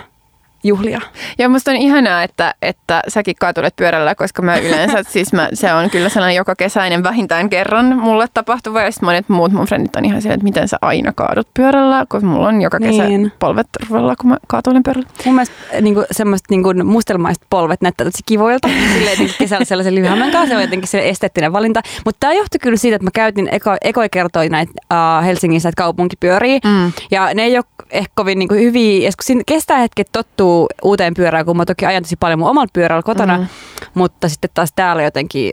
juhlia. Ja musta on ihanaa, että, että säkin kaatulet pyörällä, koska mä yleensä, *laughs* siis mä, se on kyllä sellainen joka kesäinen vähintään kerran mulle tapahtuva. Ja sitten monet muut mun frendit on ihan siellä, että miten sä aina kaadut pyörällä, koska mulla on joka kesä niin. polvet ruvella, kun mä kaatulen pyörällä. Mun mielestä niin kuin, semmoiset niin kuin mustelmaiset polvet näyttää tosi kivoilta. *laughs* Silleen niin kesällä sellaisen lyhyemmän kanssa, se on jotenkin se esteettinen valinta. Mutta tämä johtui kyllä siitä, että mä käytin eko, ekoi kertoi näitä uh, Helsingissä näitä kaupunkipyöriä. Mm. Ja ne ei ole ehkä kovin niin kuin hyviä, kun siinä kestää hetket tottuu tottuu uuteen pyörään, kun mä toki ajan tosi paljon mun omalla pyörällä kotona, mm. mutta sitten taas täällä jotenkin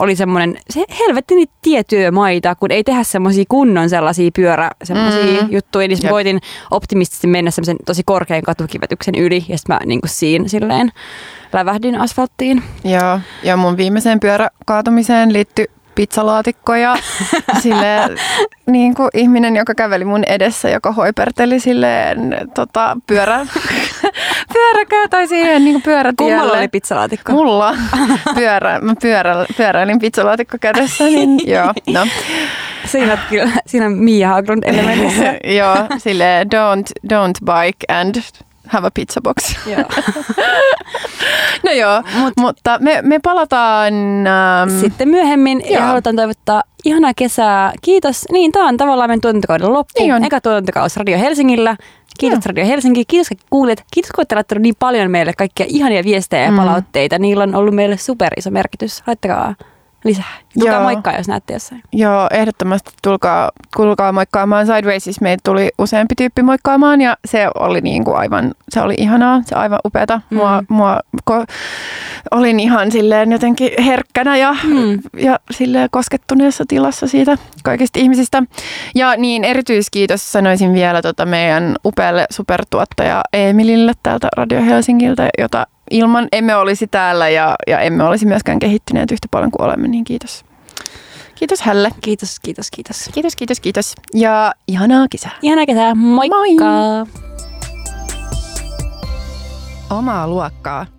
oli semmoinen se helvetti niitä tietyömaita, kun ei tehdä semmoisia kunnon sellaisia pyörä semmoisia mm. juttuja, niin mä voitin optimistisesti mennä semmoisen tosi korkean katukivetyksen yli ja sitten mä niin kuin siinä silleen lävähdin asfalttiin. Joo, ja mun viimeiseen pyöräkaatumiseen liittyi pizzalaatikkoja. sille niin kuin ihminen, joka käveli mun edessä, joka hoiperteli silleen tota, pyörä, *laughs* pyöräkää tai siihen niin kuin pyörätielle. Kummalla oli pizzalaatikko? Mulla. Pyörä, mä pyörä, pyöräilin pizzalaatikko kädessä, niin *laughs* joo, no. Siinä, kyllä, siinä on Mia Haglund elementissä. *laughs* joo, sille don't, don't bike and have a pizza box. Joo. *laughs* no joo, Mut, mutta me, me palataan... Ähm, sitten myöhemmin joo. ja halutaan toivottaa ihanaa kesää. Kiitos. Niin, tämä on tavallaan meidän tuotantokauden loppu. Niin on. Eka tuotantokausi Radio Helsingillä. Kiitos joo. Radio Helsinki. Kiitos kaikki kuulijat. Kiitos kun olette niin paljon meille kaikkia ihania viestejä ja mm. palautteita. Niillä on ollut meille super iso merkitys. Laittakaa lisää. Tulkaa Joo. moikkaa, jos näette jossain. Joo, ehdottomasti tulkaa, tulkaa moikkaamaan. Sidewaysissa meitä tuli useampi tyyppi moikkaamaan ja se oli niin kuin aivan, se oli ihanaa, se aivan upeata. Mm. Mua, mua ko, olin ihan silleen jotenkin herkkänä ja, mm. ja silleen koskettuneessa tilassa siitä kaikista ihmisistä. Ja niin erityiskiitos sanoisin vielä tota meidän upealle supertuottaja Emilille täältä Radio Helsingiltä, jota ilman emme olisi täällä ja, ja emme olisi myöskään kehittyneet yhtä paljon kuin olemme, niin kiitos. Kiitos Hälle. Kiitos, kiitos, kiitos. Kiitos, kiitos, kiitos. Ja ihanaa kesää. Ihanaa kesää. Moikka! Moi. Omaa luokkaa